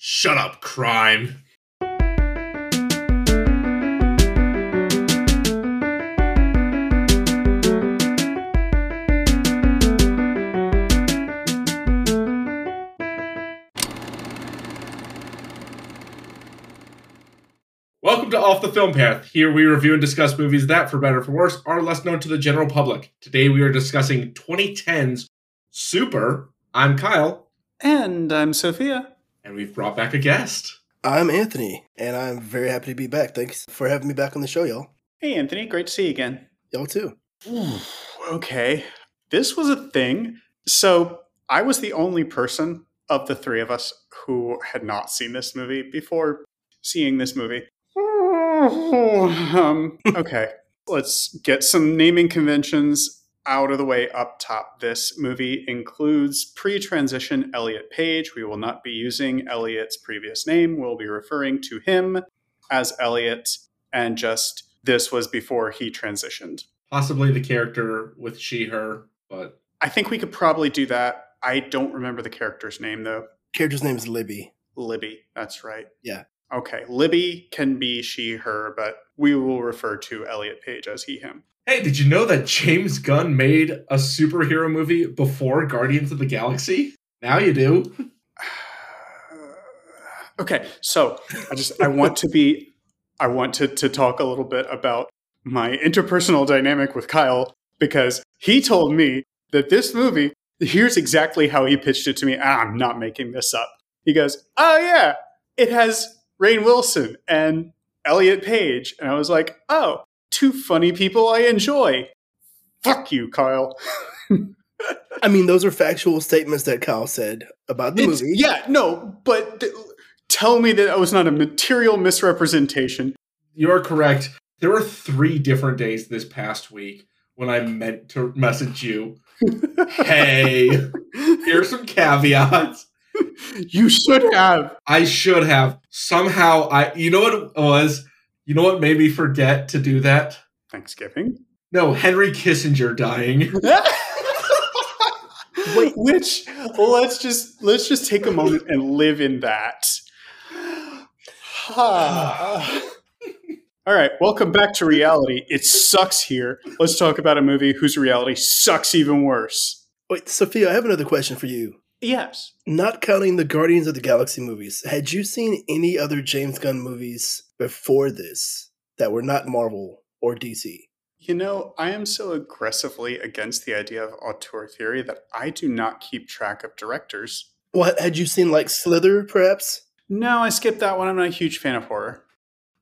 Shut up, crime. Welcome to Off the Film Path. Here we review and discuss movies that, for better or for worse, are less known to the general public. Today we are discussing 2010's Super. I'm Kyle, And I'm Sophia. And we've brought back a guest. I'm Anthony, and I'm very happy to be back. Thanks for having me back on the show, y'all. Hey, Anthony. Great to see you again. Y'all too. okay. This was a thing. So I was the only person of the three of us who had not seen this movie before seeing this movie. um, okay. Let's get some naming conventions out of the way up top. This movie includes pre transition Elliot Page. We will not be using Elliot's previous name. We'll be referring to him as Elliot, and just this was before he transitioned. Possibly the character with she, her, but I think we could probably do that. I don't remember the character's name though. Character's name is Libby. Libby, that's right. Yeah. Okay, Libby can be she, her, but we will refer to Elliot Page as he, him. Hey, did you know that James Gunn made a superhero movie before Guardians of the Galaxy? Now you do. okay, so I just I want to be I want to to talk a little bit about my interpersonal dynamic with Kyle because he told me that this movie here's exactly how he pitched it to me. Ah, I'm not making this up. He goes, "Oh yeah, it has Rainn Wilson and Elliot Page," and I was like, "Oh, two funny people I enjoy." Fuck you, Kyle. I mean, those are factual statements that Kyle said about the It's- movie. Yeah, no, but th- tell me that that was not a material misrepresentation. You're correct. There were three different days this past week when I meant to message you. Hey, here's some caveats. You should have. I should have somehow. I. You know what it was? You know what made me forget to do that? Thanksgiving. No, Henry Kissinger dying. Wait, which let's just let's just take a moment and live in that. All right, welcome back to reality. It sucks here. Let's talk about a movie whose reality sucks even worse. Wait, Sophia, I have another question for you. Yes. Not counting the Guardians of the Galaxy movies, had you seen any other James Gunn movies before this that were not Marvel or DC? You know, I am so aggressively against the idea of auteur theory that I do not keep track of directors. What had you seen like Slither, perhaps? No, I skipped that one. I'm not a huge fan of horror.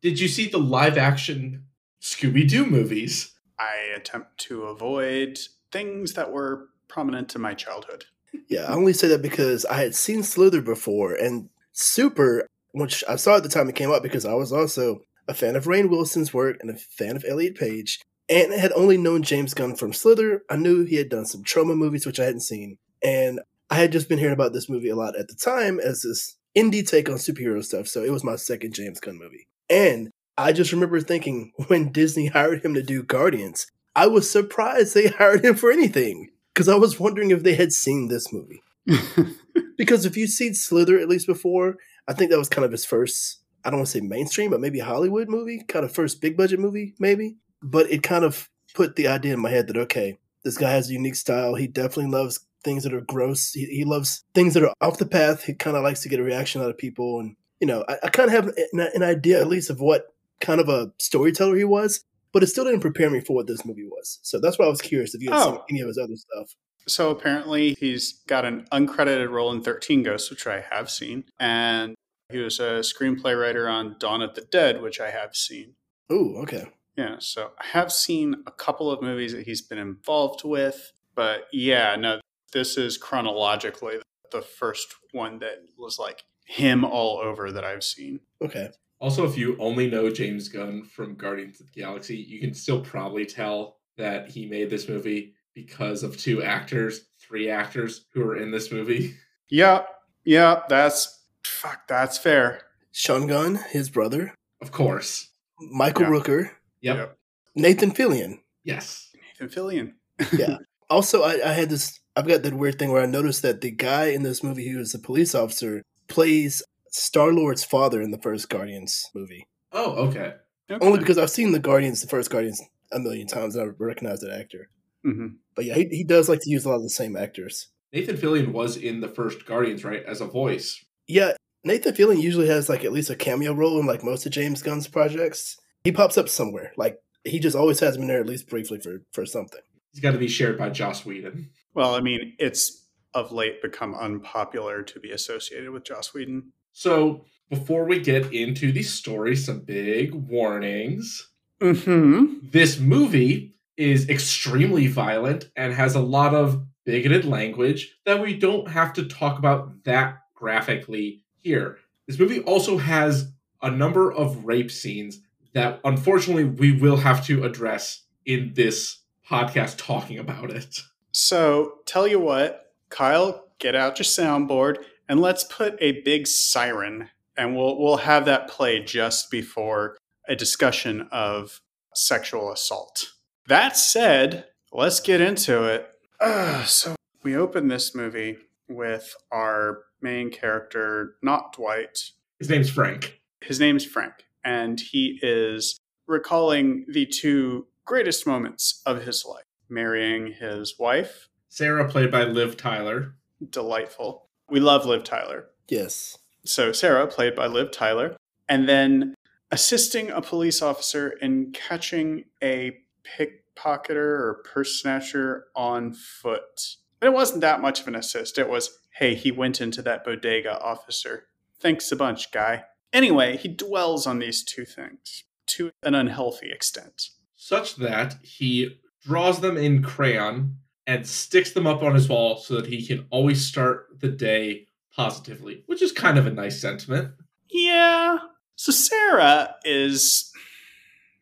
Did you see the live action Scooby Doo movies? I attempt to avoid things that were prominent in my childhood. Yeah, I only say that because I had seen Slither before and Super, which I saw at the time it came out because I was also a fan of Rainn Wilson's work and a fan of Elliot Page, and had only known James Gunn from Slither. I knew he had done some Troma movies, which I hadn't seen, and I had just been hearing about this movie a lot at the time as this indie take on superhero stuff. So it was my second James Gunn movie, and I just remember thinking when Disney hired him to do Guardians, I was surprised they hired him for anything because I was wondering if they had seen this movie. Because if you've seen Slither at least before, I think that was kind of his first, I don't want to say mainstream, but maybe Hollywood movie, kind of first big budget movie, maybe. But it kind of put the idea in my head that, okay, this guy has a unique style. He definitely loves things that are gross. He, he loves things that are off the path. He kind of likes to get a reaction out of people. And, you know, I, I kind of have an, an idea at least of what kind of a storyteller he was, but it still didn't prepare me for what this movie was. So that's why I was curious if you had oh. seen Oh. any of his other stuff. So apparently, he's got an uncredited role in 13 Ghosts, which I have seen. And he was a screenplay writer on Dawn of the Dead, which I have seen. Ooh, okay. Yeah, so I have seen a couple of movies that he's been involved with. But yeah, no, this is chronologically the first one that was like him all over that I've seen. Okay. Also, if you only know James Gunn from Guardians of the Galaxy, you can still probably tell that he made this movie because of two actors, three actors who are in this movie. Yeah, yeah, that's fuck, that's fair. Sean Gunn, his brother, Of course. Michael Yeah. Rooker, Yep. Yep. Nathan Fillion. Yes. Nathan Fillion. Yeah. Also, I, I had this. I've got that weird thing where I noticed that the guy in this movie who was a police officer plays Star Lord's father in the first Guardians movie. Oh, okay. Okay. Only because I've seen the Guardians, the first Guardians, a million times, and I recognize that actor. Mhm. But yeah, he, he does like to use a lot of the same actors. Nathan Fillion was in the first Guardians, right, as a voice. Yeah, Nathan Fillion usually has like at least a cameo role in like most of James Gunn's projects. He pops up somewhere. Like he just always has been there at least briefly for for something. He's got to be shared by Joss Whedon. Well, I mean, it's of late become unpopular to be associated with Joss Whedon. So before we get into the story, some big warnings. Mm-hmm. This movie is extremely violent and has a lot of bigoted language that we don't have to talk about that graphically here. This movie also has a number of rape scenes that unfortunately we will have to address in this podcast talking about it. So, tell you what, Kyle, get out your soundboard and let's put a big siren and we'll we'll have that play just before a discussion of sexual assault. That said, let's get into it. Uh, so, we open this movie with our main character, not Dwight. His name's Frank. His name's Frank, and he is recalling the two greatest moments of his life marrying his wife. Sarah, played by Liv Tyler. Delightful. We love Liv Tyler. Yes. So, Sarah, played by Liv Tyler, and then assisting a police officer in catching a pickpocketer or purse snatcher on foot. But it wasn't that much of an assist. It was, hey, he went into that bodega, officer. Thanks a bunch, guy. Anyway, he dwells on these two things to an unhealthy extent. such that he draws them in crayon and sticks them up on his wall so that he can always start the day positively, which is kind of a nice sentiment. Yeah. So Sarah is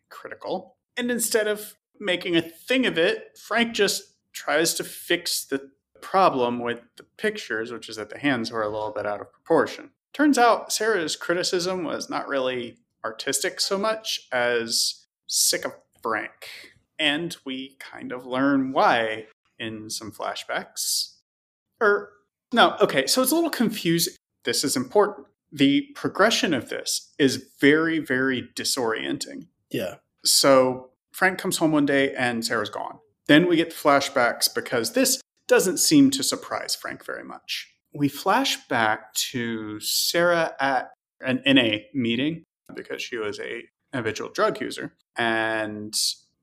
critical. And instead of making a thing of it, Frank just tries to fix the problem with the pictures, which is that the hands were a little bit out of proportion. Turns out Sarah's criticism was not really artistic so much as sick of Frank. And we kind of learn why in some flashbacks. Or, no, okay, so it's a little confusing. This is important. The progression of this is very, very disorienting. Yeah. So Frank comes home one day and Sarah's gone. Then we get flashbacks because this doesn't seem to surprise Frank very much. We flash back to Sarah at an NA meeting because she was a habitual drug user. And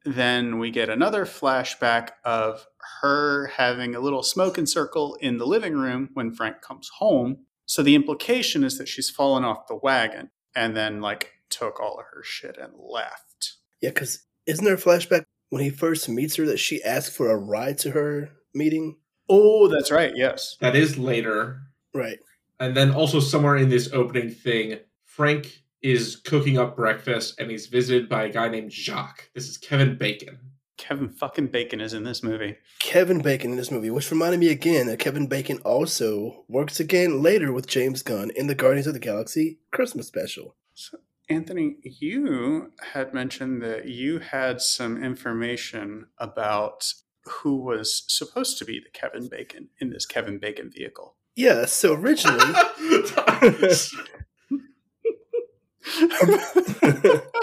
then we get another flashback of her having a little smoking circle in the living room when Frank comes home. So the implication is that she's fallen off the wagon and then like took all of her shit and left. Yeah, because isn't there a flashback when he first meets her that she asked for a ride to her meeting? Oh, that's right. Yes. That is later. Right. And then also somewhere in this opening thing, Frank is cooking up breakfast and he's visited by a guy named Jacques. This is Kevin Bacon. Kevin fucking Bacon is in this movie. Kevin Bacon in this movie, which reminded me again that Kevin Bacon also works again later with James Gunn in the Guardians of the Galaxy Christmas special. So, Anthony, you had mentioned that you had some information about who was supposed to be the Kevin Bacon in this Kevin Bacon vehicle. Yeah, so originally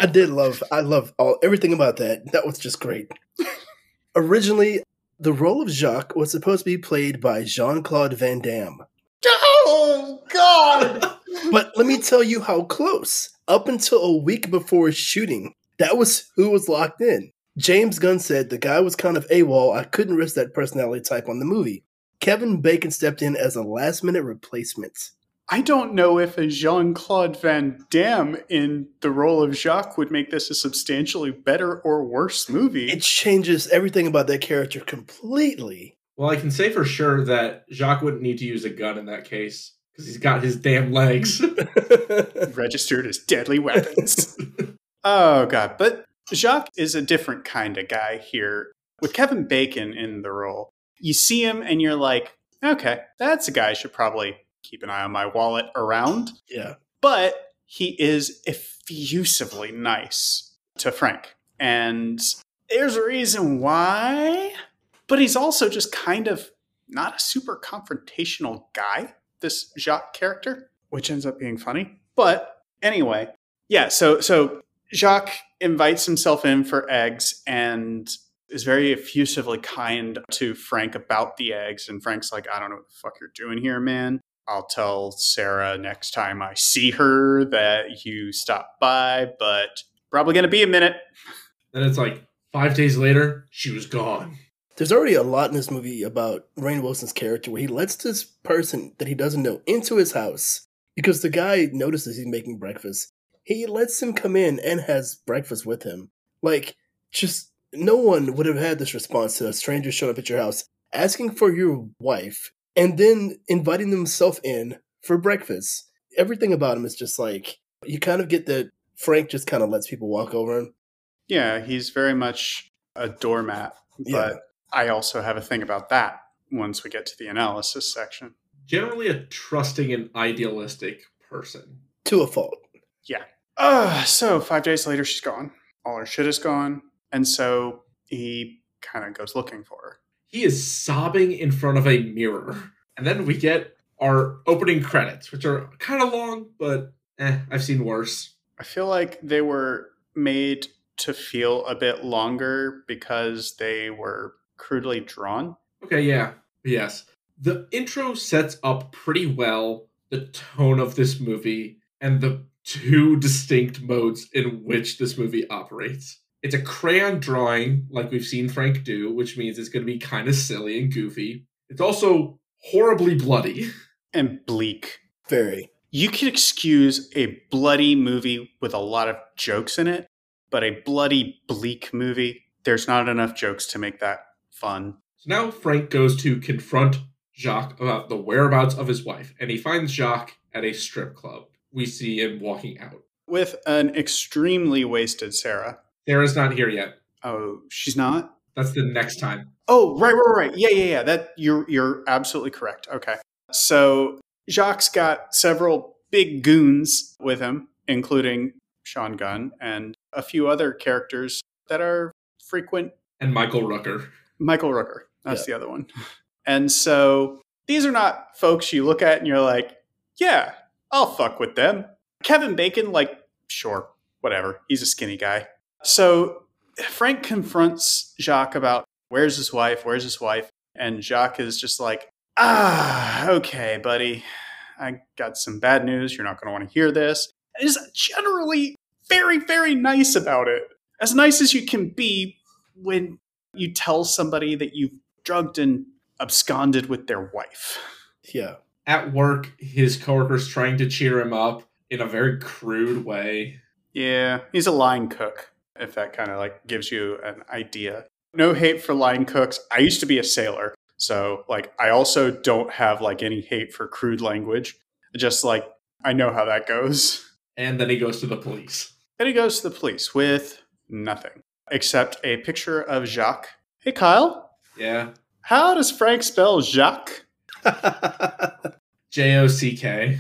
I did love I love all everything about that. That was just great. Originally, the role of Jacques was supposed to be played by Jean-Claude Van Damme. oh God! But let me tell you how close. Up until a week before shooting, that was who was locked in. James Gunn said the guy was kind of AWOL. I couldn't risk that personality type on the movie. Kevin Bacon stepped in as a last minute replacement. I don't know if a Jean Claude Van Damme in the role of Jacques would make this a substantially better or worse movie. It changes everything about that character completely. Well, I can say for sure that Jacques wouldn't need to use a gun in that case because he's got his damn legs. registered as deadly weapons. oh god, but Jacques is a different kind of guy here. With Kevin Bacon in the role, you see him and you're like, okay, that's a guy I should probably keep an eye on my wallet around. yeah. But he is effusively nice to Frank. And there's a reason why. But he's also just kind of not a super confrontational guy, this Jacques character. which ends up being funny. But anyway, yeah. So so Jacques invites himself in for eggs and is very effusively kind to Frank about the eggs. And Frank's like, I don't know what the fuck you're doing here, man. I'll tell Sarah next time I see her that you stopped by, but probably going to be a minute. Then it's like five days later, she was gone. There's already a lot in this movie about Rainn Wilson's character where he lets this person that he doesn't know into his house because the guy notices he's making breakfast. He lets him come in and has breakfast with him. Like, just no one would have had this response to a stranger showing up at your house asking for your wife and then inviting themselves in for breakfast. Everything about him is just like you kind of get that Frank just kind of lets people walk over him. Yeah, he's very much a doormat, but Yeah. I also have a thing about that once we get to the analysis section. Generally, a trusting and idealistic person. To a fault. Yeah. Uh, so five days later, she's gone. All her shit is gone. And so he kind of goes looking for her. He is sobbing in front of a mirror. And then we get our opening credits, which are kind of long, but eh, I've seen worse. I feel like they were made to feel a bit longer because they were crudely drawn. Okay, yeah. Yes. The intro sets up pretty well the tone of this movie and the two distinct modes in which this movie operates. It's a crayon drawing, like we've seen Frank do, which means it's going to be kind of silly and goofy. It's also horribly bloody. and bleak. Very. You can excuse a bloody movie with a lot of jokes in it, but a bloody, bleak movie, there's not enough jokes to make that fun. So now Frank goes to confront Jacques about the whereabouts of his wife, and he finds Jacques at a strip club. We see him walking out. With an extremely wasted Sarah. Sarah's not here yet. Oh, she's not? That's the next time. Oh, right, right, right. Yeah, yeah, yeah. That you're you're absolutely correct. Okay. So Jacques got several big goons with him, including Sean Gunn and a few other characters that are frequent And Michael Rooker. Michael Rooker. That's the other one. And so these are not folks you look at and you're like, yeah, I'll fuck with them. Kevin Bacon, like, sure, whatever. He's a skinny guy. So Frank confronts Jacques about where's his wife? Where's his wife? And Jacques is just like, ah, okay, buddy. I got some bad news. You're not going to want to hear this. And is generally very, very nice about it. As nice as you can be when you tell somebody that you've drugged and absconded with their wife. Yeah. At work, his coworker's trying to cheer him up in a very crude way. Yeah, he's a line cook, if that kind of like gives you an idea. No hate for line cooks. I used to be a sailor, so like I also don't have like any hate for crude language. Just like I know how that goes. And then he goes to the police. Then he goes to the police with nothing except a picture of Jacques. Hey Kyle, Yeah. how does Frank spell Jacques? J O C K.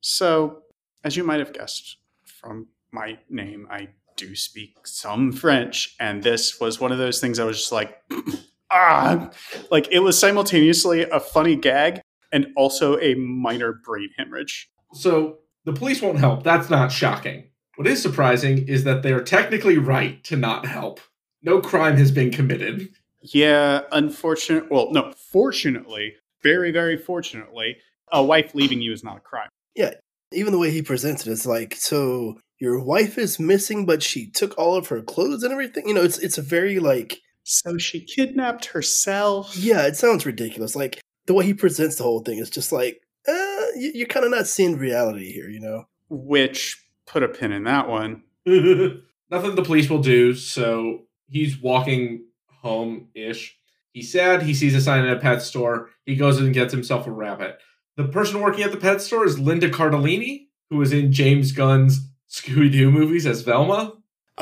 So, as you might have guessed from my name, I do speak some French, and this was one of those things I was just like, ah, like it was simultaneously a funny gag and also a minor brain hemorrhage. So the police won't help. That's not shocking. What is surprising is that they are technically right to not help. No crime has been committed. Yeah, unfortunate. Well, no, fortunately, very, very fortunately, a wife leaving you is not a crime. Yeah, even the way he presents it's like, so your wife is missing, but she took all of her clothes and everything. You know, it's it's a very like, So she kidnapped herself. yeah, it sounds ridiculous. Like the way he presents the whole thing is just like, uh, you, you're kind of not seeing reality here. You know? Which put a pin in that one. Nothing the police will do, so he's walking home ish. He's sad. He sees a sign at a pet store. He goes and gets himself a rabbit. The person working at the pet store is Linda Cardellini, who was in James Gunn's Scooby Doo movies as Velma.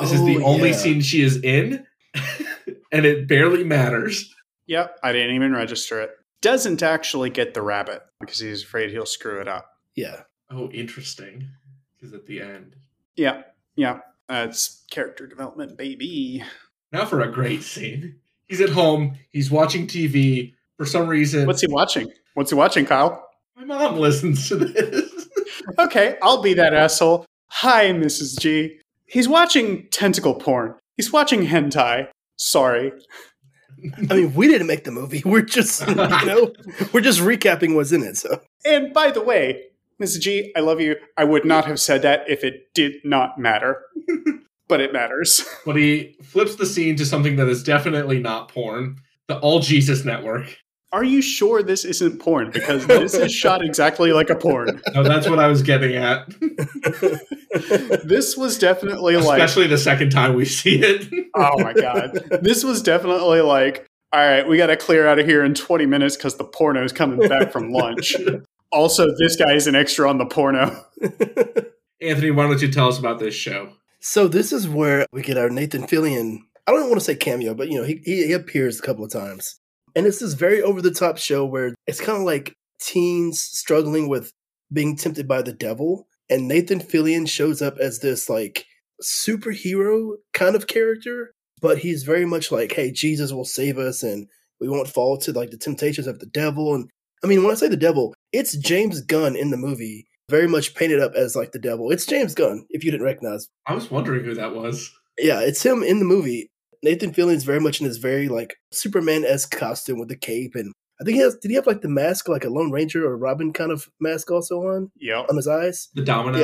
This is the Oh, only scene she is in, and it barely matters. Yep, I didn't even register it. Doesn't actually get the rabbit because he's afraid he'll screw it up. Yeah. Oh, interesting. Because at the end. Yeah, yeah, that's character development, baby. Now for a great scene. He's at home. He's watching TV. For some reason, What's he watching? What's he watching, Kyle? My mom listens to this. Okay, I'll be that asshole. Hi, Mrs. G. He's watching tentacle porn. He's watching hentai. Sorry. I mean, we didn't make the movie. We're just, you know, we're just recapping what's in it. So, And by the way, Mrs. G, I love you. I would not have said that if it did not matter. but it matters. But he flips the scene to something that is definitely not porn. The All Jesus Network. Are you sure this isn't porn? Because this is shot exactly like a porn. No, that's what I was getting at. This was definitely like Especially the second time we see it. Oh my god. This was definitely like, all right, we got to clear out of here in 20 minutes because the porno's coming back from lunch. Also, this guy is an extra on the porno. Anthony, why don't you tell us about this show? so this is where we get our Nathan Fillion. I don't want to say cameo, but you know, he, he he appears a couple of times, and it's this very over the top show where it's kind of like teens struggling with being tempted by the devil, and Nathan Fillion shows up as this like superhero kind of character, but he's very much like, hey, Jesus will save us, and we won't fall to like the temptations of the devil. And I mean, when I say the devil, it's James Gunn in the movie, very much painted up as like the devil. It's James Gunn, if you didn't recognize. I was wondering who that was. Yeah, it's him in the movie. Nathan Fillion's very much in his very like Superman esque costume with the cape, and I think he has. Did he have like the mask, like a Lone Ranger or Robin kind of mask, also on Yeah, on his eyes? The Domino.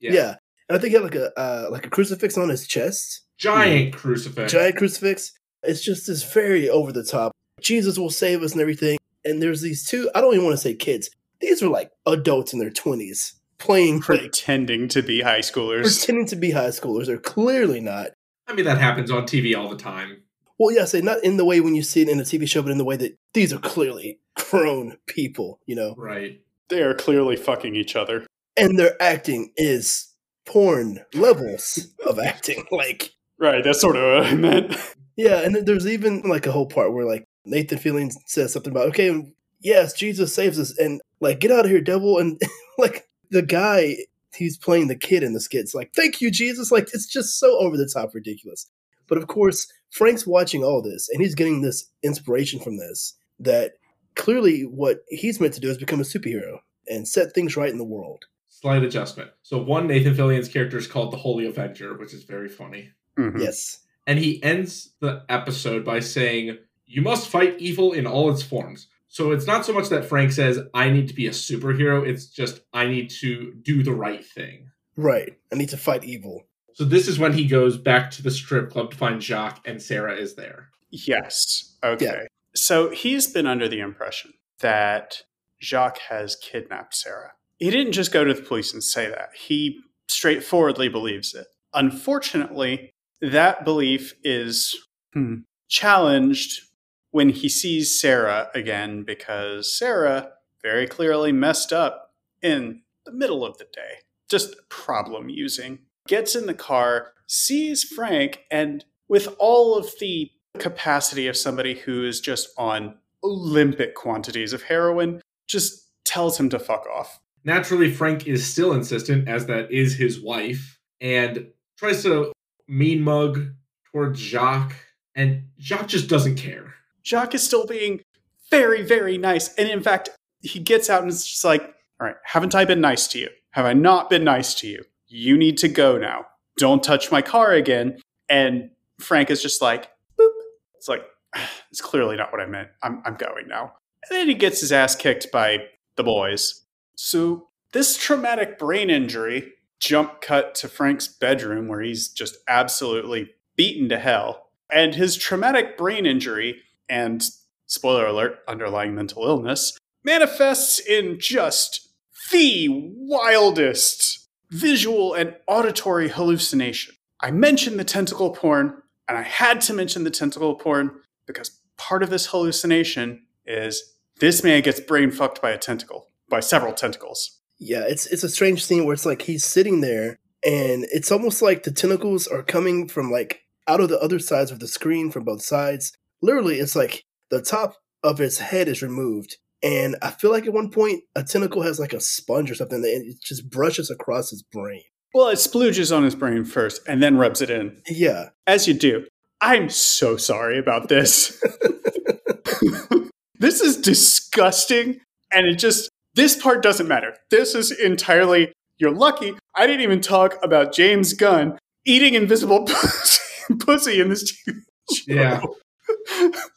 Yeah. Yeah, and I think he had like a uh, like a crucifix on his chest, Giant crucifix. giant crucifix. It's just this very over the top. Jesus will save us and everything. And there's these two. I don't even want to say kids. These are like adults in their twenties playing, like, Pretending to be high schoolers. pretending to be high schoolers. They're clearly not. I mean, that happens on TV all the time. Well, yeah, say not in the way when you see it in a TV show, but in the way that these are clearly grown people, you know, Right. They are clearly fucking each other. and their acting is porn levels of acting. Like, Right, that's sort of what I meant. yeah, and there's even like a whole part where like Nathan Fillion says something about, okay, yes, Jesus saves us, and like, get out of here, devil, and like the guy he's playing the kid in the skits, like, thank you, Jesus, like it's just so over the top ridiculous. But of course, Frank's watching all this, and he's getting this inspiration from this that clearly what he's meant to do is become a superhero and set things right in the world. Slight adjustment. So one Nathan Fillion's character is called the Holy Avenger, which is very funny. Mhm. Yes. And he ends the episode by saying, You must fight evil in all its forms. So it's not so much that Frank says, I need to be a superhero, it's just, I need to do the right thing. Right. I need to fight evil. So this is when he goes back to the strip club to find Jacques, and Sarah is there. Yes. Okay. Yeah. So he's been under the impression that Jacques has kidnapped Sarah. He didn't just go to the police and say that. He straightforwardly believes it. Unfortunately, that belief is hmm, challenged when he sees Sarah again because Sarah very clearly messed up in the middle of the day. Just problem using. Gets in the car, sees Frank, and with all of the capacity of somebody who is just on Olympic quantities of heroin, just tells him to fuck off. Naturally, Frank is still insistent, as that is his wife, and tries to mean mug towards Jacques, and Jacques just doesn't care. Jacques is still being very, very nice. And in fact, he gets out and it's just like, all right, haven't I been nice to you? Have I not been nice to you? You need to go now. Don't touch my car again. And Frank is just like, boop. It's like, ah, it's clearly not what I meant. I'm, I'm going now. And then he gets his ass kicked by the boys. So this traumatic brain injury jump cut to Frank's bedroom where he's just absolutely beaten to hell. And his traumatic brain injury and spoiler alert, underlying mental illness manifests in just the wildest visual and auditory hallucination. I mentioned the tentacle porn, and I had to mention the tentacle porn because part of this hallucination is this man gets brain fucked by a tentacle, by several tentacles. Yeah, it's it's a strange scene where it's like he's sitting there and it's almost like the tentacles are coming from like out of the other sides of the screen from both sides. Literally, it's like the top of his head is removed. And I feel like at one point a tentacle has like a sponge or something and it just brushes across his brain. Well, it splooges on his brain first and then rubs it in, Yeah. as you do. I'm so sorry about this. this is disgusting. And it just, this part doesn't matter. This is entirely, you're lucky. I didn't even talk about James Gunn eating invisible pussy in this TV show. Yeah.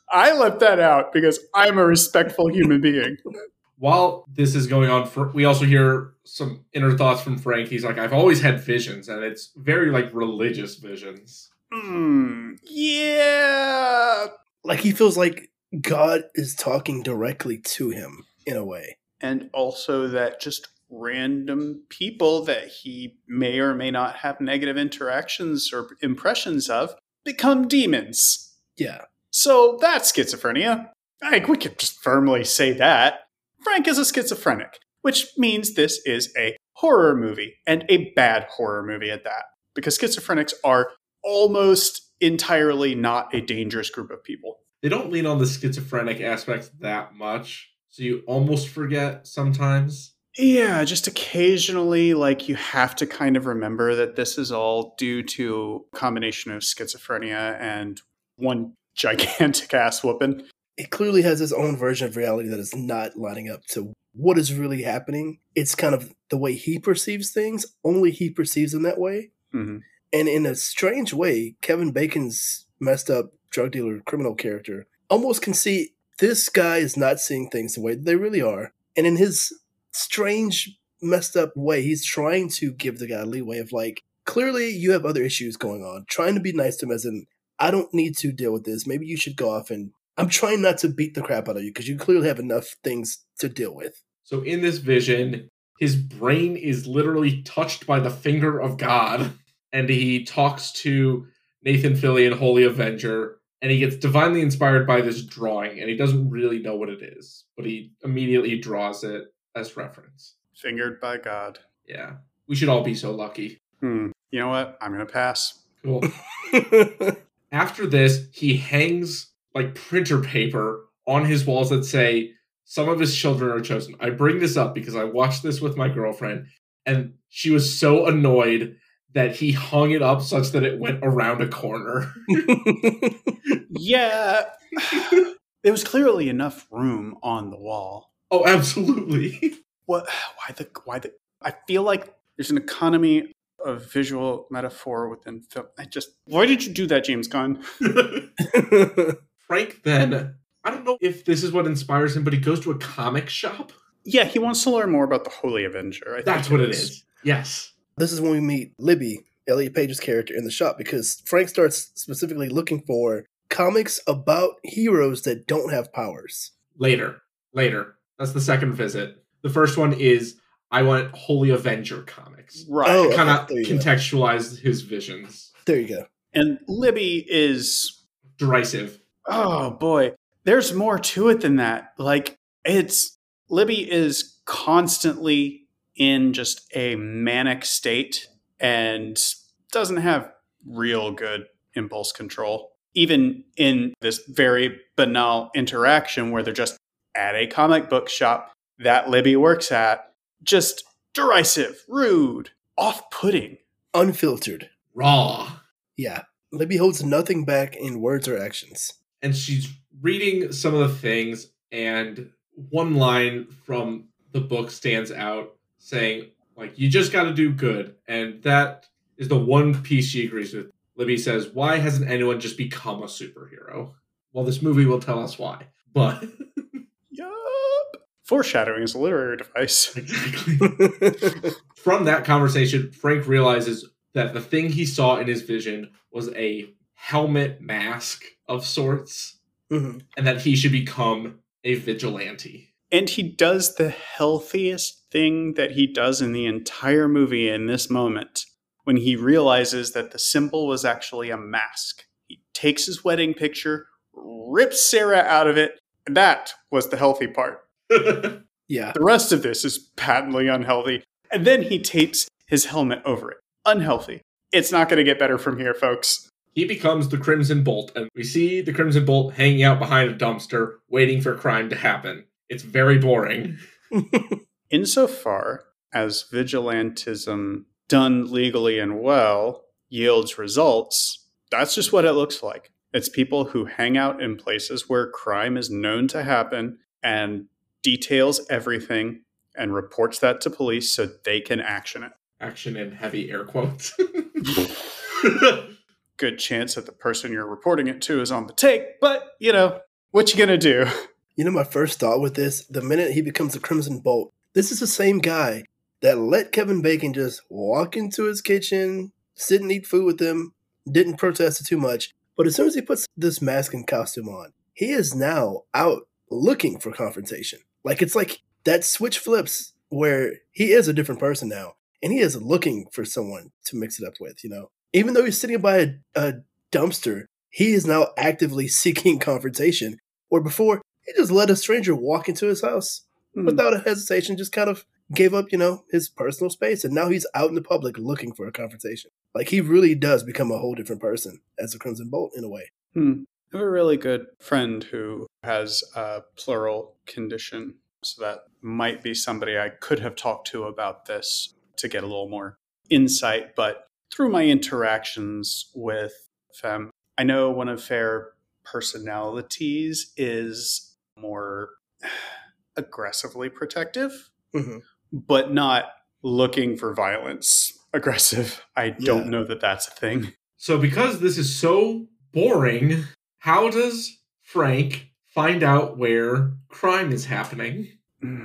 I left that out because I'm a respectful human being. While this is going on, Fr- we also hear some inner thoughts from Frank. He's like, "I've always had visions, and it's very like religious visions." Hmm. Yeah. like he feels like God is talking directly to him in a way. And also that just random people that he may or may not have negative interactions or impressions of become demons. Yeah. So that's schizophrenia. I think we could just firmly say that. Frank is a schizophrenic, which means this is a horror movie and a bad horror movie at that. Because schizophrenics are almost entirely not a dangerous group of people. They don't lean on the schizophrenic aspect that much, so you almost forget sometimes. Yeah, just occasionally, like you have to kind of remember that this is all due to a combination of schizophrenia and one gigantic ass whooping. It clearly has its own version of reality that is not lining up to what is really happening. It's kind of the way he perceives things, only he perceives them that way. hmm And in a strange way, Kevin Bacon's messed up drug dealer criminal character almost can see this guy is not seeing things the way they really are. And in his strange, messed up way, he's trying to give the guy leeway of like, clearly you have other issues going on. Trying to be nice to him as in, I don't need to deal with this. Maybe you should go off and I'm trying not to beat the crap out of you because you clearly have enough things to deal with. So in this vision, his brain is literally touched by the finger of God, and he talks to Nathan Fillion, Holy Avenger, and he gets divinely inspired by this drawing, and he doesn't really know what it is, but he immediately draws it as reference. Fingered by God. Yeah, we should all be so lucky. Hmm. You know what? I'm going to pass. Cool. After this, he hangs like printer paper on his walls that say, Some of his children are chosen. I bring this up because I watched this with my girlfriend, and she was so annoyed that he hung it up such that it went around a corner. Yeah. there was clearly enough room on the wall. oh, absolutely. What? Why the? Why the? I feel like there's an economy of visual metaphor within film. I just. Why did you do that, James Gunn? Frank then, I don't know if this is what inspires him, but he goes to a comic shop. Yeah, he wants to learn more about the Holy Avenger. I think That's what it is. Yes. this is when we meet Libby, Elliot Page's character, in the shop because Frank starts specifically looking for comics about heroes that don't have powers. Later. Later. That's the second visit. The first one is I want Holy Avenger comics. Right. Oh, Kind of there you go. contextualize his visions. There you go. And Libby is Derisive. oh boy there's more to it than that like it's libby is constantly in just a manic state and doesn't have real good impulse control even in this very banal interaction where they're just at a comic book shop that libby works at just derisive rude off-putting Unfiltered. Raw. Yeah. Libby holds nothing back in words or actions. And she's reading some of the things, and one line from the book stands out saying, like, you just got to do good. And that is the one piece she agrees with. Libby says, Why hasn't anyone just become a superhero? Well, this movie will tell us why. But yup foreshadowing is a literary device exactly. From that conversation, Frank realizes that the thing he saw in his vision was a helmet mask of sorts, Mhm. and that he should become a vigilante. And he does the healthiest thing that he does in the entire movie in this moment when he realizes that the symbol was actually a mask. He takes his wedding picture, rips Sarah out of it, and that was the healthy part. Yeah. The rest of this is patently unhealthy. And then he tapes his helmet over it. Unhealthy. It's not going to get better from here, folks. he becomes the Crimson Bolt, and we see the Crimson Bolt hanging out behind a dumpster, waiting for crime to happen. It's very boring. Insofar as vigilantism done legally and well yields results, that's just what it looks like. It's people who hang out in places where crime is known to happen and details everything and reports that to police so they can action it. Action in heavy air quotes. Good chance that the person you're reporting it to is on the take, but you know, what you gonna do? You know, my first thought with this, the minute he becomes a Crimson Bolt, this is the same guy that let Kevin Bacon just walk into his kitchen, sit and eat food with him, didn't protest too much. But as soon as he puts this mask and costume on, he is now out looking for confrontation. Like it's like that switch flips where he is a different person now and he is looking for someone to mix it up with, you know. Even though he's sitting by a, a dumpster, he is now actively seeking confrontation. Where before, he just let a stranger walk into his house Hmm. without a hesitation, just kind of gave up, you know, his personal space. And now he's out in the public looking for a confrontation. Like he really does become a whole different person as a Crimson Bolt in a way. Hmm. I have a really good friend who has a plural condition, so that might be somebody I could have talked to about this to get a little more insight. But through my interactions with Fem, I know one of their personalities is more aggressively protective, hmm but not looking for violence. Aggressive. I don't know that that's a thing. so, because this is so boring, how does Frank find out where crime is happening? Hmm.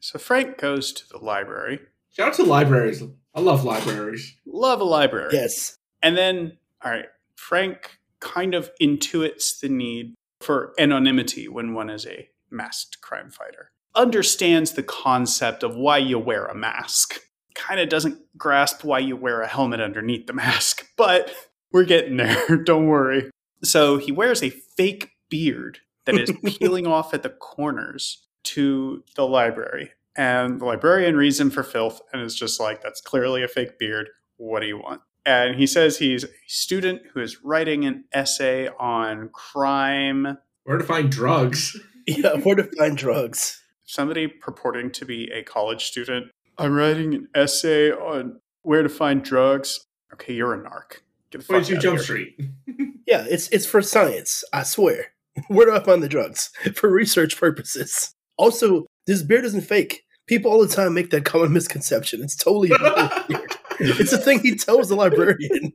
So Frank goes to the library. Shout out to libraries. I love libraries. Love a library. Yes. And then, all right, Frank kind of intuits the need for anonymity when one is a masked crime fighter. Understands the concept of why you wear a mask. Kind of doesn't grasp why you wear a helmet underneath the mask, but we're getting there. Don't worry. So he wears a fake beard that is peeling off at the corners to the library. And the librarian reads him for filth and is just like, that's clearly a fake beard. What do you want? And he says he's a student who is writing an essay on crime. Where to find drugs? Yeah. Where to find drugs? Somebody purporting to be a college student. I'm writing an essay on where to find drugs. Okay, you're a narc. Get the fuck Twenty-two out Jump here. Street. Yeah, it's it's for science. I swear. Where do I find the drugs? For research purposes. Also, this beard isn't fake. People all the time make that common misconception. It's totally weird. It's a thing he tells the librarian.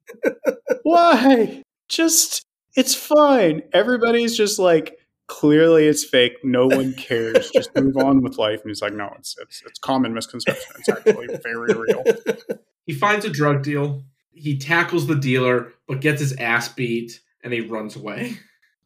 Why? Just it's fine. Everybody's just like clearly it's fake. No one cares. Just move on with life. And he's like, no, it's it's it's common misconception. It's actually very real. he finds a drug deal. He tackles the dealer, but gets his ass beat, and he runs away.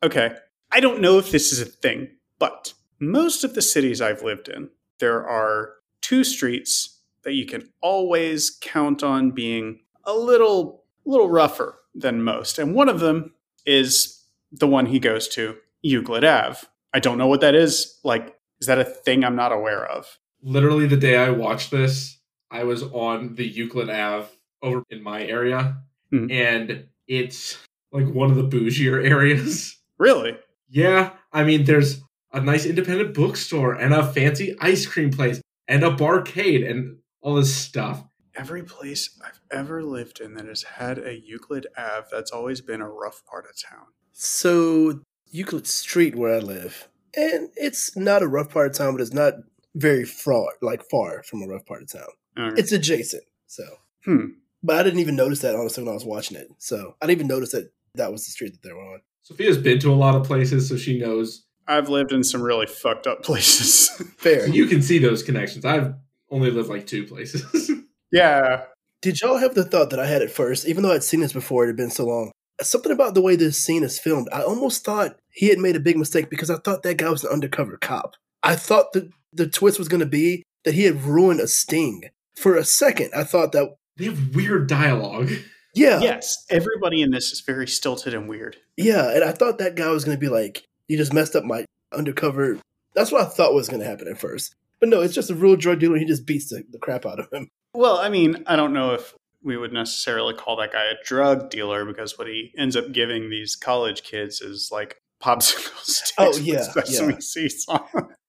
Okay. I don't know if this is a thing, but most of the cities I've lived in, there are two streets that you can always count on being a little little rougher than most. And one of them is the one he goes to, Euclid Ave. I don't know what that is. Like, is that a thing I'm not aware of? Literally, the day I watched this, I was on the Euclid Ave over in my area, Hmm. and it's like one of the bougier areas. Really? Yeah, I mean, there's a nice independent bookstore and a fancy ice cream place and a barcade and all this stuff. Every place I've ever lived in that has had a Euclid Ave, that's always been a rough part of town. So Euclid Street, where I live, and it's not a rough part of town, but it's not very far, like far from a rough part of town. Okay. It's adjacent. So, Hmm. But I didn't even notice that honestly when I was watching it. So I didn't even notice that that was the street that they were on. Sophia's been to a lot of places, so she knows. I've lived in some really fucked up places. Fair. You can see those connections. I've only lived like two places. yeah. Did y'all have the thought that I had at first, even though I'd seen this before, it had been so long? Something about the way this scene is filmed, I almost thought he had made a big mistake because I thought that guy was an undercover cop. I thought the the twist was going to be that he had ruined a sting. For a second, I thought that, they have weird dialogue. yeah, Yes, everybody in this is very stilted and weird. yeah, and I thought that guy was going to be like, you just messed up my undercover. That's what I thought was going to happen at first. But no, it's just a real drug dealer. He just beats the, the crap out of him. Well, I mean, I don't know if we would necessarily call that guy a drug dealer because what he ends up giving these college kids is like popsicle sticks Oh, with yeah, sesame yeah. seeds on.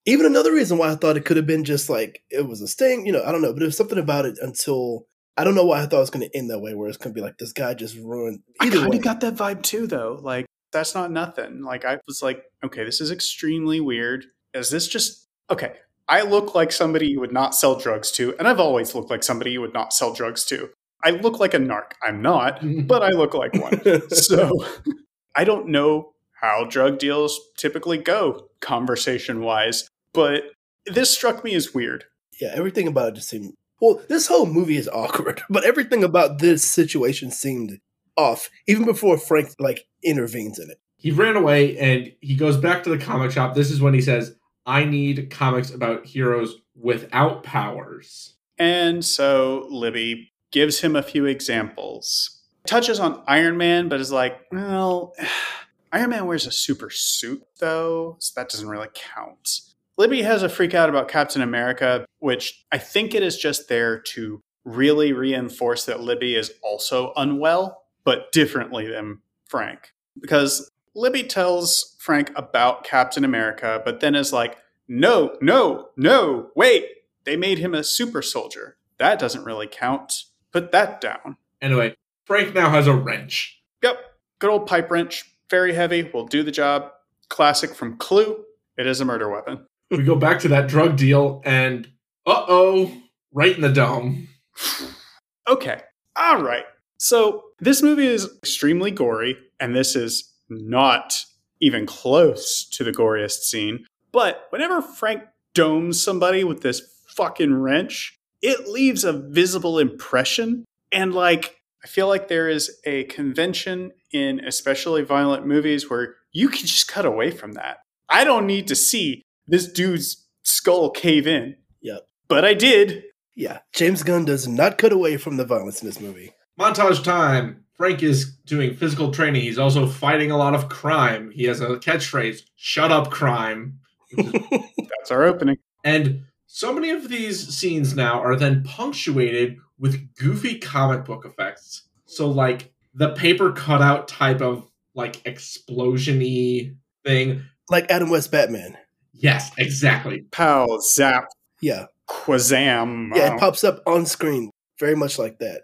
Even another reason why I thought it could have been just like it was a sting, you know, I don't know, but there was something about it until I don't know why I thought it was going to end that way, where it's going to be like this guy just ruined. I Either kind of got that vibe too, though. Like, that's not nothing. Like, I was like, okay, this is extremely weird. Is this just okay? I look like somebody you would not sell drugs to, and I've always looked like somebody you would not sell drugs to. I look like a narc. I'm not, but I look like one. so I don't know how drug deals typically go conversation wise, but this struck me as weird. Yeah, everything about it just seemed. Well, this whole movie is awkward, but everything about this situation seemed off, even before Frank like intervenes in it. He ran away and he goes back to the comic shop. This is when he says, I need comics about heroes without powers. And so Libby gives him a few examples. Touches on Iron Man, but is like, well, Iron Man wears a super suit though, so that doesn't really count. Libby has a freak out about Captain America, which I think it is just there to really reinforce that Libby is also unwell, but differently than Frank. Because Libby tells Frank about Captain America, but then is like, no, no, no, wait, they made him a super soldier. That doesn't really count. Put that down. Anyway, Frank now has a wrench. Yep, good old pipe wrench. Very heavy, will do the job. Classic from Clue. It is a murder weapon. We go back to that drug deal and uh oh, right in the dome. okay, all right. So this movie is extremely gory, and this is not even close to the goriest scene. But whenever Frank domes somebody with this fucking wrench, it leaves a visible impression. And like, I feel like there is a convention in especially violent movies where you can just cut away from that. I don't need to see this dude's skull cave in. Yep. But I did. Yeah, James Gunn does not cut away from the violence in this movie. Montage time. Frank is doing physical training. He's also fighting a lot of crime. He has a catchphrase, shut up, crime. That's our opening. And so many of these scenes now are then punctuated with goofy comic book effects. So, like the paper cutout type of like explosion-y thing. Like Adam West Batman. Yes, exactly. Pow, zap, Yeah. quazam. Yeah, it uh, pops up on screen very much like that,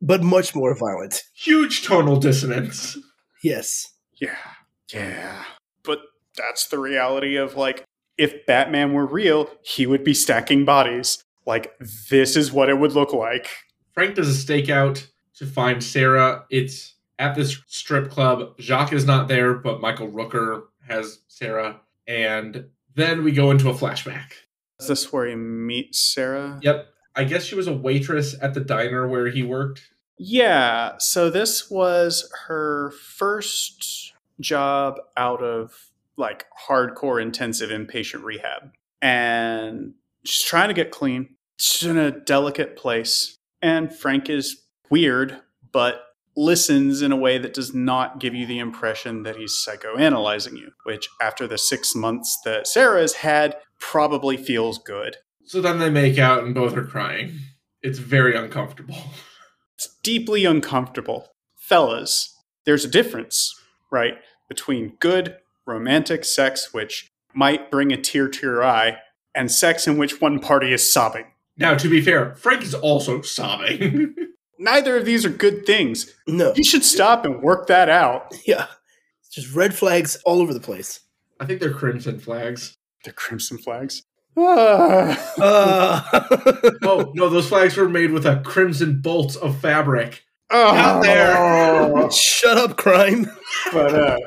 but much more violent. Huge tonal dissonance. Yes. Yeah, yeah. But that's the reality of like, if Batman were real, he would be stacking bodies. Like, this is what it would look like. Frank does a stakeout to find Sarah. It's at this strip club. Jacques is not there, but Michael Rooker has Sarah. And then we go into a flashback. Is this where he meets Sarah? Yep. I guess she was a waitress at the diner where he worked. Yeah. So this was her first job out of like hardcore intensive inpatient rehab. And she's trying to get clean. She's in a delicate place. And Frank is weird, but listens in a way that does not give you the impression that he's psychoanalyzing you, which after the six months that Sarah has had, probably feels good. So then they make out and both are crying. It's very uncomfortable. It's deeply uncomfortable. Fellas, there's a difference, right, between good romantic sex, which might bring a tear to your eye, and sex in which one party is sobbing. Now, to be fair, Frank is also sobbing. Neither of these are good things. No. You should stop and work that out. Yeah. Just red flags all over the place. I think they're crimson flags. The crimson flags. Ah. Uh, Oh, no, those flags were made with a crimson bolt of fabric. Oh, Out there. shut up, crime. but uh,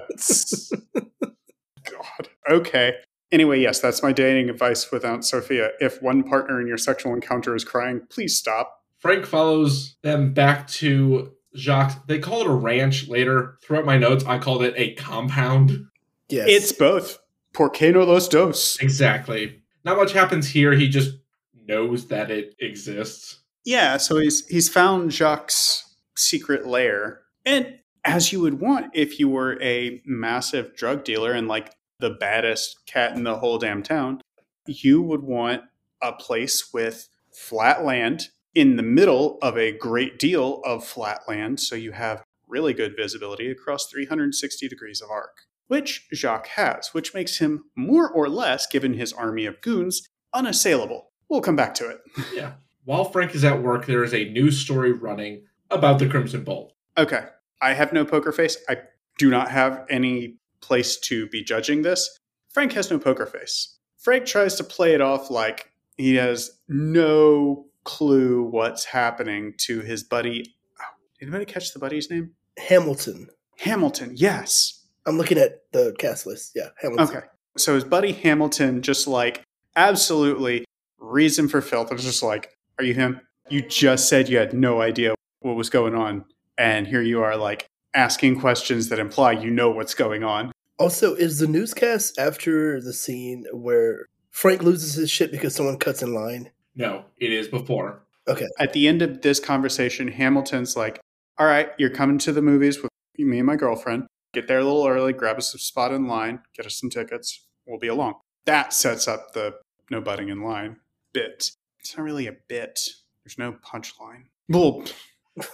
God. Okay. Anyway, yes, that's my dating advice with Aunt Sophia. If one partner in your sexual encounter is crying, please stop. Frank follows them back to Jacques. They call it a ranch later. Throughout my notes, I called it a compound. Yes. It's both. Por qué no los dos? Exactly. Not much happens here. He just knows that it exists. Yeah, so he's he's found Jacques' secret lair. And as you would want if you were a massive drug dealer and like the baddest cat in the whole damn town, you would want a place with flat land in the middle of a great deal of flat land so you have really good visibility across 360 degrees of arc, which Jacques has, which makes him more or less, given his army of goons, unassailable. We'll come back to it. Yeah. While Frank is at work, there is a news story running about the Crimson Bolt. Okay. I have no poker face. I do not have any place to be judging this. Frank has no poker face. Frank tries to play it off like he has no clue what's happening to his buddy. Oh, did anybody catch the buddy's name? Hamilton. Hamilton, yes. I'm looking at the cast list. Yeah, Hamilton. Okay. So his buddy Hamilton just like absolutely reason for filth. I was just like, are you him? You just said you had no idea what was going on. And here you are like asking questions that imply you know what's going on. Also, is the newscast after the scene where Frank loses his shit because someone cuts in line? No, it is before. Okay. At the end of this conversation, Hamilton's like, all right, you're coming to the movies with me and my girlfriend. Get there a little early, grab us a spot in line, get us some tickets. We'll be along. That sets up the no butting in line bit. It's not really a bit. There's no punchline. Well,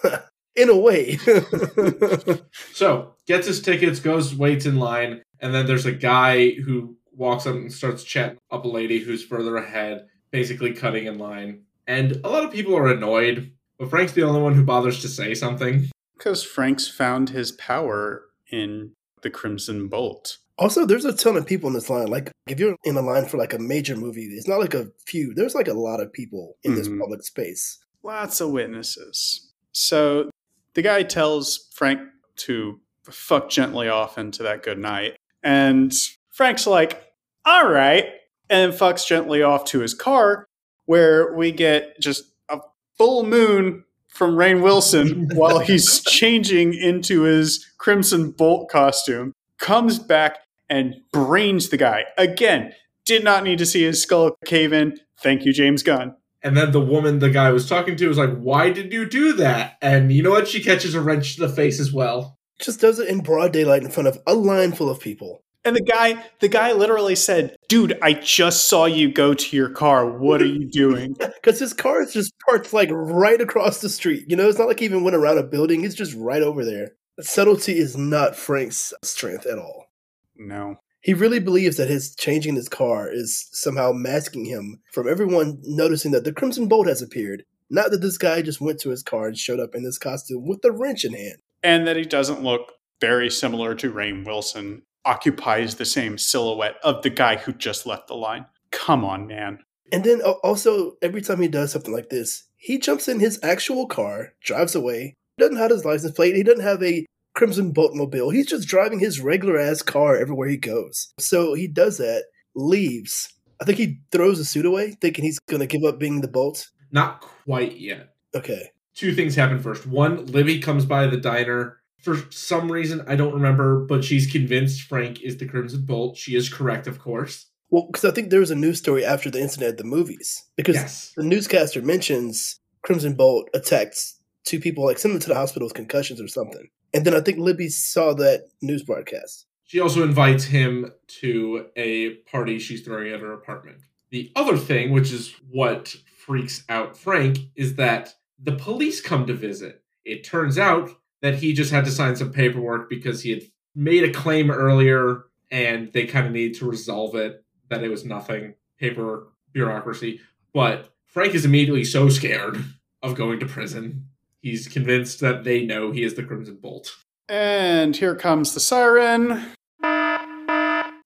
in a way. So gets his tickets, goes, waits in line, and then there's a guy who walks up and starts chatting up a lady who's further ahead, basically cutting in line. And a lot of people are annoyed, but Frank's the only one who bothers to say something. because Frank's found his power in the Crimson Bolt. also, there's a ton of people in this line. Like, if you're in a line for like a major movie, it's not like a few. There's like a lot of people in this Mhm. public space. Lots of witnesses. So the guy tells Frank to fuck gently off into that good night. And Frank's like, all right. And fucks gently off to his car, where we get just a full moon from Rainn Wilson while he's changing into his Crimson Bolt costume. Comes back and brains the guy. Again, did not need to see his skull cave in. Thank you, James Gunn. And then the woman the guy was talking to was like, Why did you do that? And you know what? She catches a wrench to the face as well. Just does it in broad daylight in front of a line full of people. And the guy, the guy literally said, "Dude, I just saw you go to your car. What are you doing?" Because his car is just parked like right across the street. You know, it's not like he even went around a building. It's just right over there. Subtlety is not Frank's strength at all. no. He really believes that his changing his car is somehow masking him from everyone noticing that the Crimson Bolt has appeared. Not that this guy just went to his car and showed up in this costume with the wrench in hand. And that he doesn't look very similar to Rainn Wilson. Occupies the same silhouette of the guy who just left the line. Come on, man. And then uh, also, every time he does something like this, he jumps in his actual car, drives away, doesn't have his license plate, he doesn't have a Crimson Bolt mobile. He's just driving his regular ass car everywhere he goes. So he does that, leaves. I think he throws the suit away, thinking he's going to give up being the Bolt. Not quite yet. Okay. Two things happen first. One, Libby comes by the diner. For some reason, I don't remember, but she's convinced Frank is the Crimson Bolt. She is correct, of course. Well, because I think there was a news story after the incident at the movies. Because Yes. the newscaster mentions Crimson Bolt attacks two people, like send them to the hospital with concussions or something. And then I think Libby saw that news broadcast. She also invites him to a party she's throwing at her apartment. The other thing, which is what freaks out Frank, is that the police come to visit. It turns out that he just had to sign some paperwork because he had made a claim earlier and they kind of need to resolve it, that it was nothing, paper bureaucracy. But Frank is immediately so scared of going to prison. He's convinced that they know he is the Crimson Bolt. And here comes the siren.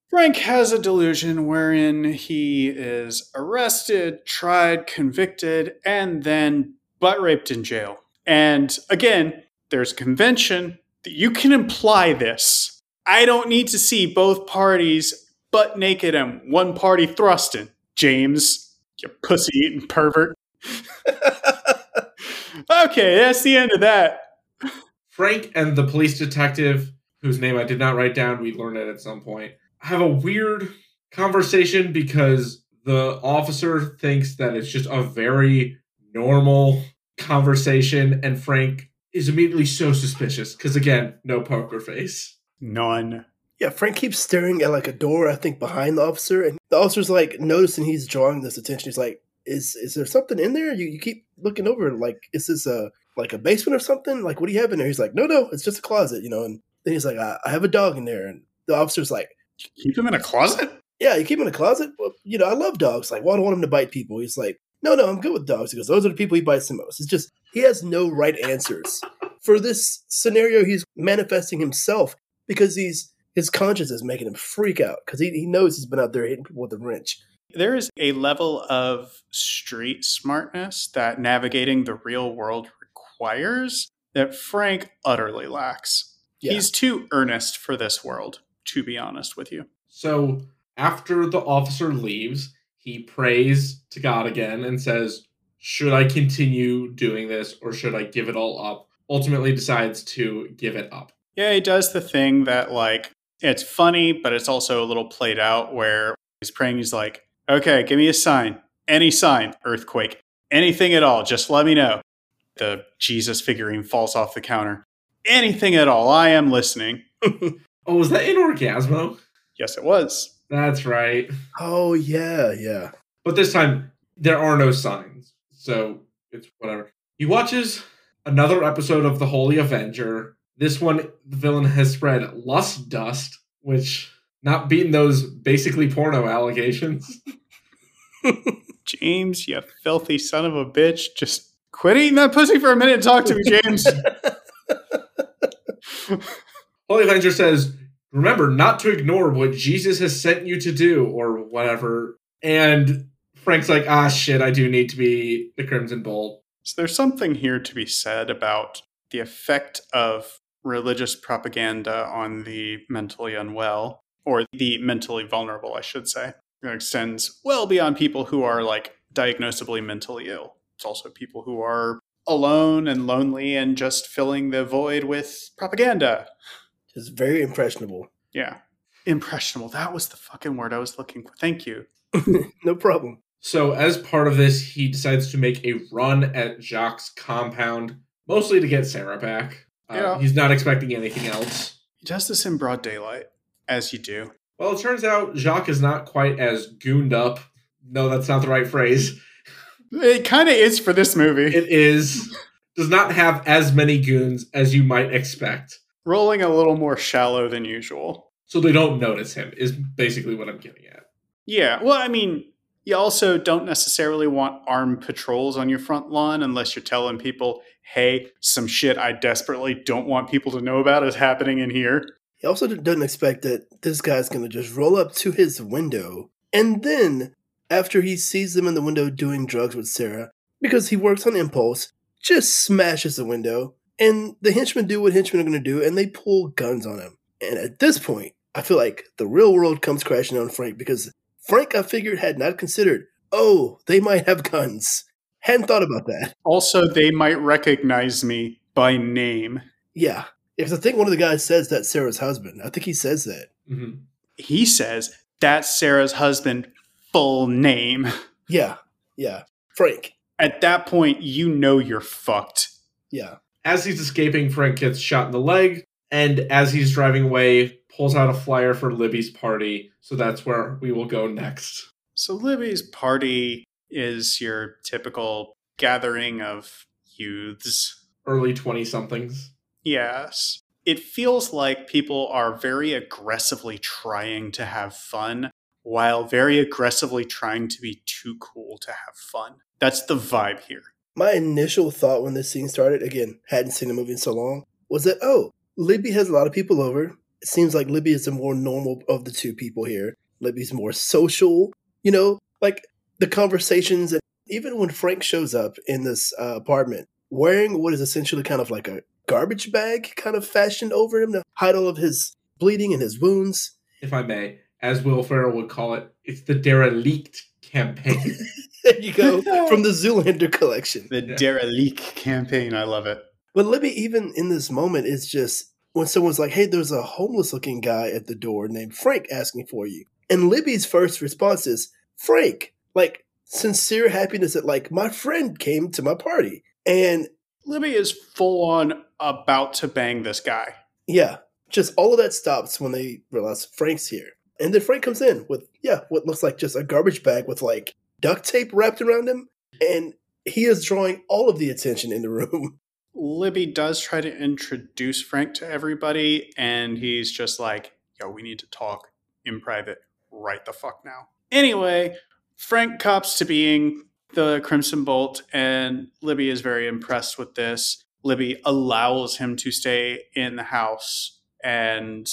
Frank has a delusion wherein he is arrested, tried, convicted, and then butt raped in jail. And again, there's convention that you can imply this. I don't need to see both parties butt naked and one party thrusting. James, you pussy eating pervert. okay, that's the end of that. Frank and the police detective, whose name I did not write down, we learned it at some point, have a weird conversation because the officer thinks that it's just a very normal conversation, and Frank is immediately so suspicious because, again, no poker face. None. Yeah, Frank keeps staring at like a door, I think, behind the officer, and the officer's like noticing he's drawing this attention. He's like, "Is is there something in there? You, you keep looking over, like, is this a like a basement or something? Like, what do you have in there?" He's like, "No, no, it's just a closet," you know. And then he's like, "I, I have a dog in there," and the officer's like, Keep him in a closet? "Yeah, you keep him in a closet. Well, you know, I love dogs. Like, well, I don't want him to bite people." He's like, "No, no, I'm good with dogs." He goes, "Those are the people he bites the most." It's just he has no right answers for this scenario. He's manifesting himself because he's his conscience is making him freak out because he, he knows he's been out there hitting people with a wrench. There is a level of street smartness that navigating the real world requires that Frank utterly lacks. Yeah. He's too earnest for this world, to be honest with you. So after the officer leaves, he prays to God again and says, Should I continue doing this or should I give it all up? Ultimately decides to give it up. Yeah, he does the thing that, like, it's funny, but it's also a little played out where he's praying, he's like, okay, give me a sign. Any sign, earthquake, anything at all, just let me know. The Jesus figurine falls off the counter. Anything at all, I am listening. Oh, was that in Orgazmo? Yes, it was. That's right. Oh yeah, yeah. But this time, there are no signs. So it's whatever. He watches another episode of The Holy Avenger. This one, the villain has spread lust dust, which not beating those basically porno allegations. James, you filthy son of a bitch. Just quit eating that pussy for a minute and talk to me, James. Holy Avenger says, Remember not to ignore what Jesus has sent you to do, or whatever. And Frank's like, Ah, shit, I do need to be the Crimson Bolt. so there's something here to be said about the effect of religious propaganda on the mentally unwell, or the mentally vulnerable, I should say. It extends well beyond people who are like diagnosably mentally ill. It's also people who are alone and lonely and just filling the void with propaganda. Just very impressionable. Yeah. Impressionable. That was the fucking word I was looking for. Thank you. no problem. So, as part of this, he decides to make a run at Jacques' compound, mostly to get Sarah back. Uh, Yeah. He's not expecting anything else. He does this in broad daylight, as you do. Well, it turns out Jacques is not quite as gooned up. No, that's not the right phrase. It kind of is for this movie. It is does not have as many goons as you might expect. Rolling a little more shallow than usual. So they don't notice him is basically what I'm getting at. Yeah, well, I mean, you also don't necessarily want armed patrols on your front lawn unless you're telling people, hey, some shit I desperately don't want people to know about is happening in here. He also doesn't expect that this guy's going to just roll up to his window and then, after he sees them in the window doing drugs with Sarah, because he works on impulse, just smashes the window. And the henchmen do what henchmen are going to do and they pull guns on him. And at this point, I feel like the real world comes crashing on Frank because Frank, I figured, had not considered, oh, they might have guns. Hadn't thought about that. Also, they might recognize me by name. Yeah. Because I think one of the guys says that's Sarah's husband. I think he says that. Mhm. He says, that's Sarah's husband, full name. Yeah. Yeah. Frank. At that point, you know you're fucked. Yeah. As he's escaping, Frank gets shot in the leg, and as he's driving away, pulls out a flyer for Libby's party. So that's where we will go next. So, Libby's party is your typical gathering of youths. Early 20 somethings. Yes. It feels like people are very aggressively trying to have fun while very aggressively trying to be too cool to have fun. That's the vibe here. My initial thought when this scene started, again, hadn't seen the movie in so long, was that, oh, Libby has a lot of people over. It seems like Libby is the more normal of the two people here. Libby's more social, you know, like the conversations. And even when Frank shows up in this uh, apartment wearing what is essentially kind of like a garbage bag kind of fashioned over him to hide all of his bleeding and his wounds. If I may, as Will Ferrell would call it, it's the derelict campaign. There you go, from the Zoolander collection. The Yeah. derelict campaign, I love it. But Libby, even in this moment, is just when someone's like, hey, there's a homeless looking guy at the door named Frank asking for you. And Libby's first response is, Frank, like sincere happiness that, like, my friend came to my party. And Libby is full on about to bang this guy. yeah, just all of that stops when they realize Frank's here. And then Frank comes in with, yeah, what looks like just a garbage bag with like duct tape wrapped around him. And he is drawing all of the attention in the room. Libby does try to introduce Frank to everybody, and he's just like, yo, we need to talk in private right the fuck now. Anyway, Frank cops to being the Crimson Bolt, and Libby is very impressed with this. Libby allows him to stay in the house and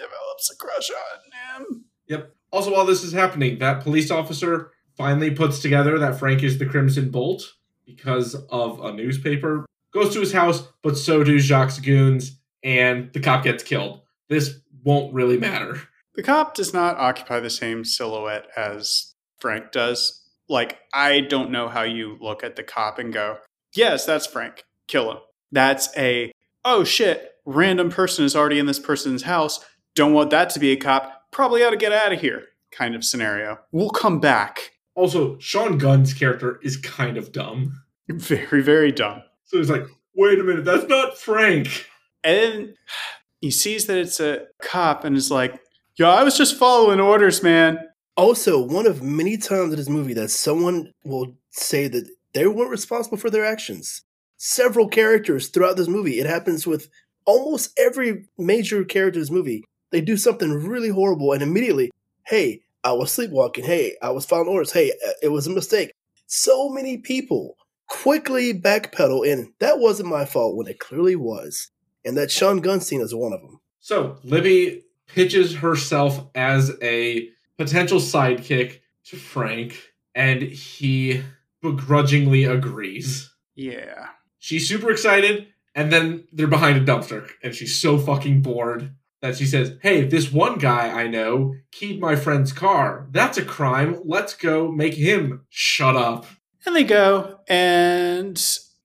develops a crush on him. Yep. Also, while this is happening, that police officer finally puts together that Frank is the Crimson Bolt because of a newspaper. Goes to his house, but so do Jacques' goons, and the cop gets killed. This won't really matter. The cop does not occupy the same silhouette as Frank does. Like, I don't know how you look at the cop and go, yes, that's Frank. Kill him. That's a, oh shit, random person is already in this person's house. Don't want that to be a cop. Probably ought to get out of here kind of scenario. We'll come back. Also, Sean Gunn's character is kind of dumb. Very, very dumb. So he's like, wait a minute, that's not Frank. And then he sees that it's a cop and is like, yo, I was just following orders, man. Also, one of many times in this movie that someone will say that they weren't responsible for their actions. Several characters throughout this movie, it happens with almost every major character in this movie. They do something really horrible, and immediately, hey, I was sleepwalking. Hey, I was following orders. Hey, uh, it was a mistake. So many people quickly backpedal, and that wasn't my fault when it clearly was. And that Sean Gunn scene is one of them. So Libby pitches herself as a potential sidekick to Frank, and he begrudgingly agrees. Yeah. She's super excited, and then they're behind a dumpster, and she's so fucking bored that she says, Hey, this one guy I know keyed my friend's car. That's a crime. Let's go make him shut up. And they go, and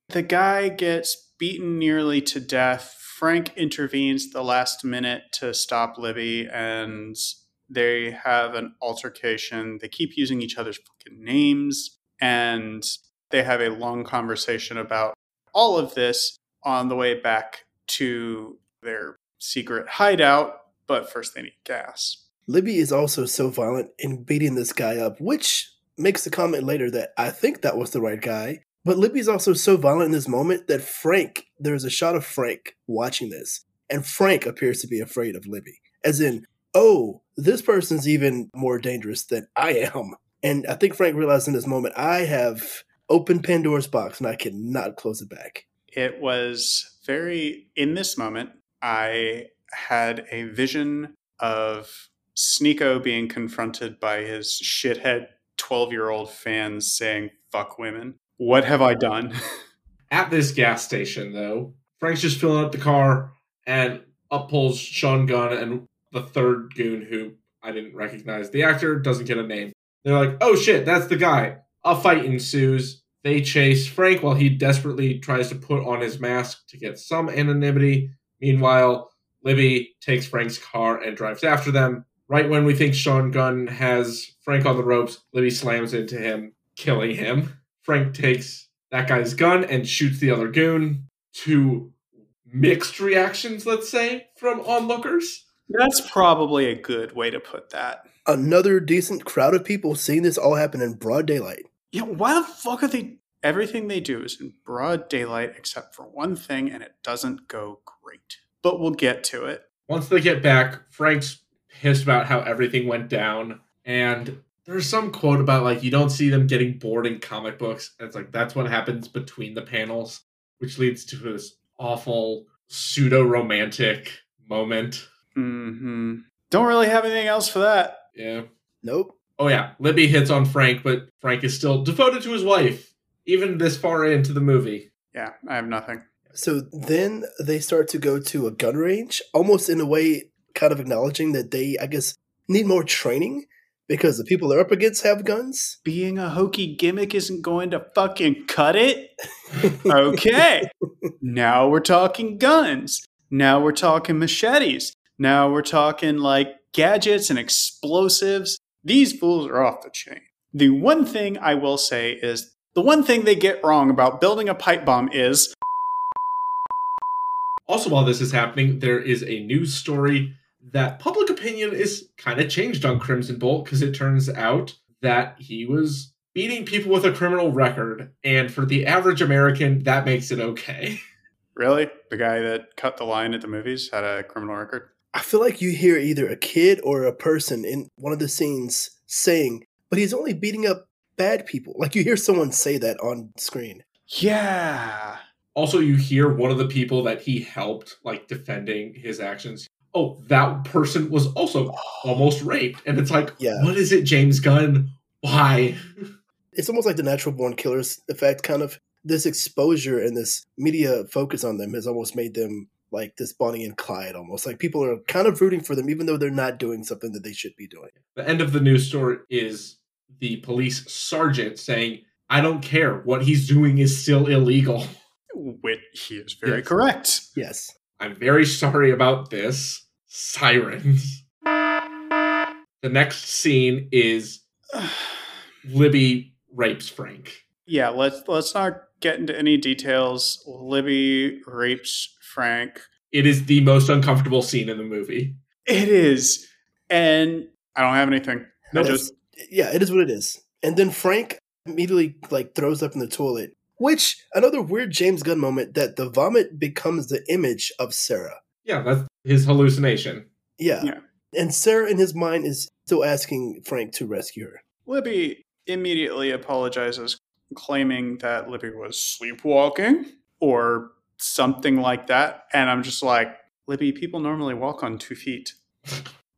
the guy gets beaten nearly to death. Frank intervenes the last minute to stop Libby, and they have an altercation. They keep using each other's fucking names, and they have a long conversation about all of this on the way back to their secret hideout. But first, they need gas. Libby is also so violent in beating this guy up, which makes the comment later that I think that was the right guy. But Libby's also so violent in this moment that Frank, there's a shot of Frank watching this, and Frank appears to be afraid of Libby. As in, oh, this person's even more dangerous than I am. And I think Frank realized in this moment, I have opened Pandora's box and I cannot close it back. It was very, in this moment, I had a vision of Sneako being confronted by his shithead 12 year old fans saying, fuck women. What have I done? At this gas station, though, Frank's just filling up the car and up pulls Sean Gunn and the third goon who I didn't recognize. The actor doesn't get a name. They're like, oh shit, that's the guy. A fight ensues. They chase Frank while he desperately tries to put on his mask to get some anonymity. Meanwhile, Libby takes Frank's car and drives after them. Right when we think Sean Gunn has Frank on the ropes, Libby slams into him, killing him. Frank takes that guy's gun and shoots the other goon. Two mixed reactions, let's say, from onlookers. That's probably a good way to put that. Another decent crowd of people seeing this all happen in broad daylight. Yeah, why the fuck are they? Everything they do is in broad daylight except for one thing, and it doesn't go great. But we'll get to it. Once they get back, Frank's pissed about how everything went down. And there's some quote about like you don't see them getting bored in comic books. And it's like that's what happens between the panels, which leads to this awful pseudo romantic moment. hmm Don't really have anything else for that. Yeah. Nope. Oh yeah, Libby hits on Frank, but Frank is still devoted to his wife, even this far into the movie. Yeah, I have nothing. So then they start to go to a gun range, almost in a way, kind of acknowledging that they, I guess, need more training because the people they're up against have guns. Being a hokey gimmick isn't going to fucking cut it. okay. now we're talking guns. Now we're talking machetes. Now we're talking like gadgets and explosives. These fools are off the chain. The one thing I will say is the one thing they get wrong about building a pipe bomb is Also, while this is happening, there is a news story that public opinion is kind of changed on Crimson Bolt because it turns out that he was beating people with a criminal record. And for the average American, that makes it okay. really the guy that cut the line at the movies had a criminal record. I feel like you hear either a kid or a person in one of the scenes saying, but he's only beating up bad people. Like you hear someone say that on screen. Yeah. Also, you hear one of the people that he helped, like defending his actions. oh, that person was also almost raped. And it's like, Yeah. what is it, James Gunn? Why? It's almost like the natural born killers effect, kind of. This exposure and this media focus on them has almost made them like this Bonnie and Clyde almost. Like people are kind of rooting for them, even though they're not doing something that they should be doing. The end of the news story is the police sergeant saying, I don't care. What he's doing is still illegal. Which he is very Yes. correct. Yes. I'm very sorry about this. Sirens. The next scene is Libby rapes Frank. yeah, let's let's not get into any details. Libby rapes Frank. It is the most uncomfortable scene in the movie. It is, and I don't have anything. I Nope. just yeah, it is what it is. And then Frank immediately like throws up in the toilet, which another weird James Gunn moment that the vomit becomes the image of Sarah. Yeah, that's his hallucination. Yeah. Yeah. And Sarah in his mind is still asking Frank to rescue her. Libby immediately apologizes, claiming that Libby was sleepwalking or something like that. And I'm just like, Libby, people normally walk on two feet.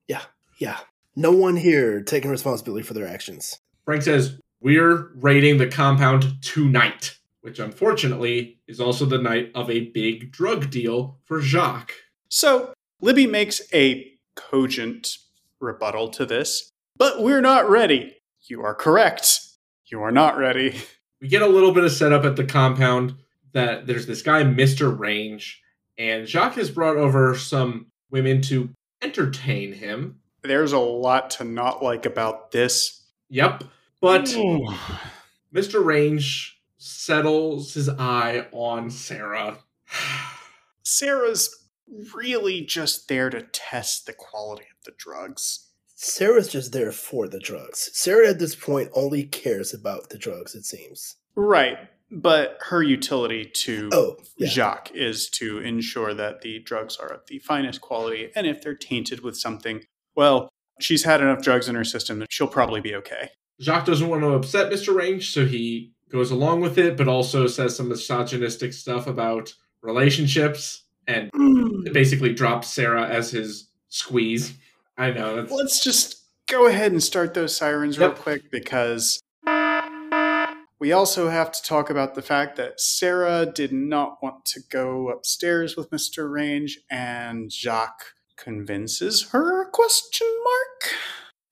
Yeah. Yeah. No one here taking responsibility for their actions. Frank says, We're raiding the compound tonight, which unfortunately is also the night of a big drug deal for Jacques. So Libby makes a cogent rebuttal to this, but we're not ready. You are correct. You are not ready. We get a little bit of setup at the compound that there's this guy, Mr. Range, and Jacques has brought over some women to entertain him. There's a lot to not like about this. Yep. But Ooh. Mr. Range settles his eye on Sarah. Sarah's really just there to test the quality of the drugs. Sarah's just there for the drugs. Sarah at this point only cares about the drugs, it seems. Right. But her utility to Oh, yeah. Jacques is to ensure that the drugs are of the finest quality. And if they're tainted with something, well, she's had enough drugs in her system that she'll probably be okay. Jacques doesn't want to upset Mr. Range, so he goes along with it, but also says some misogynistic stuff about relationships and hmm. basically drops Sarah as his squeeze. I know. That's, Let's just go ahead and start those sirens real quick because we also have to talk about the fact that Sarah did not want to go upstairs with Mr. Range and Jacques convinces her question mark.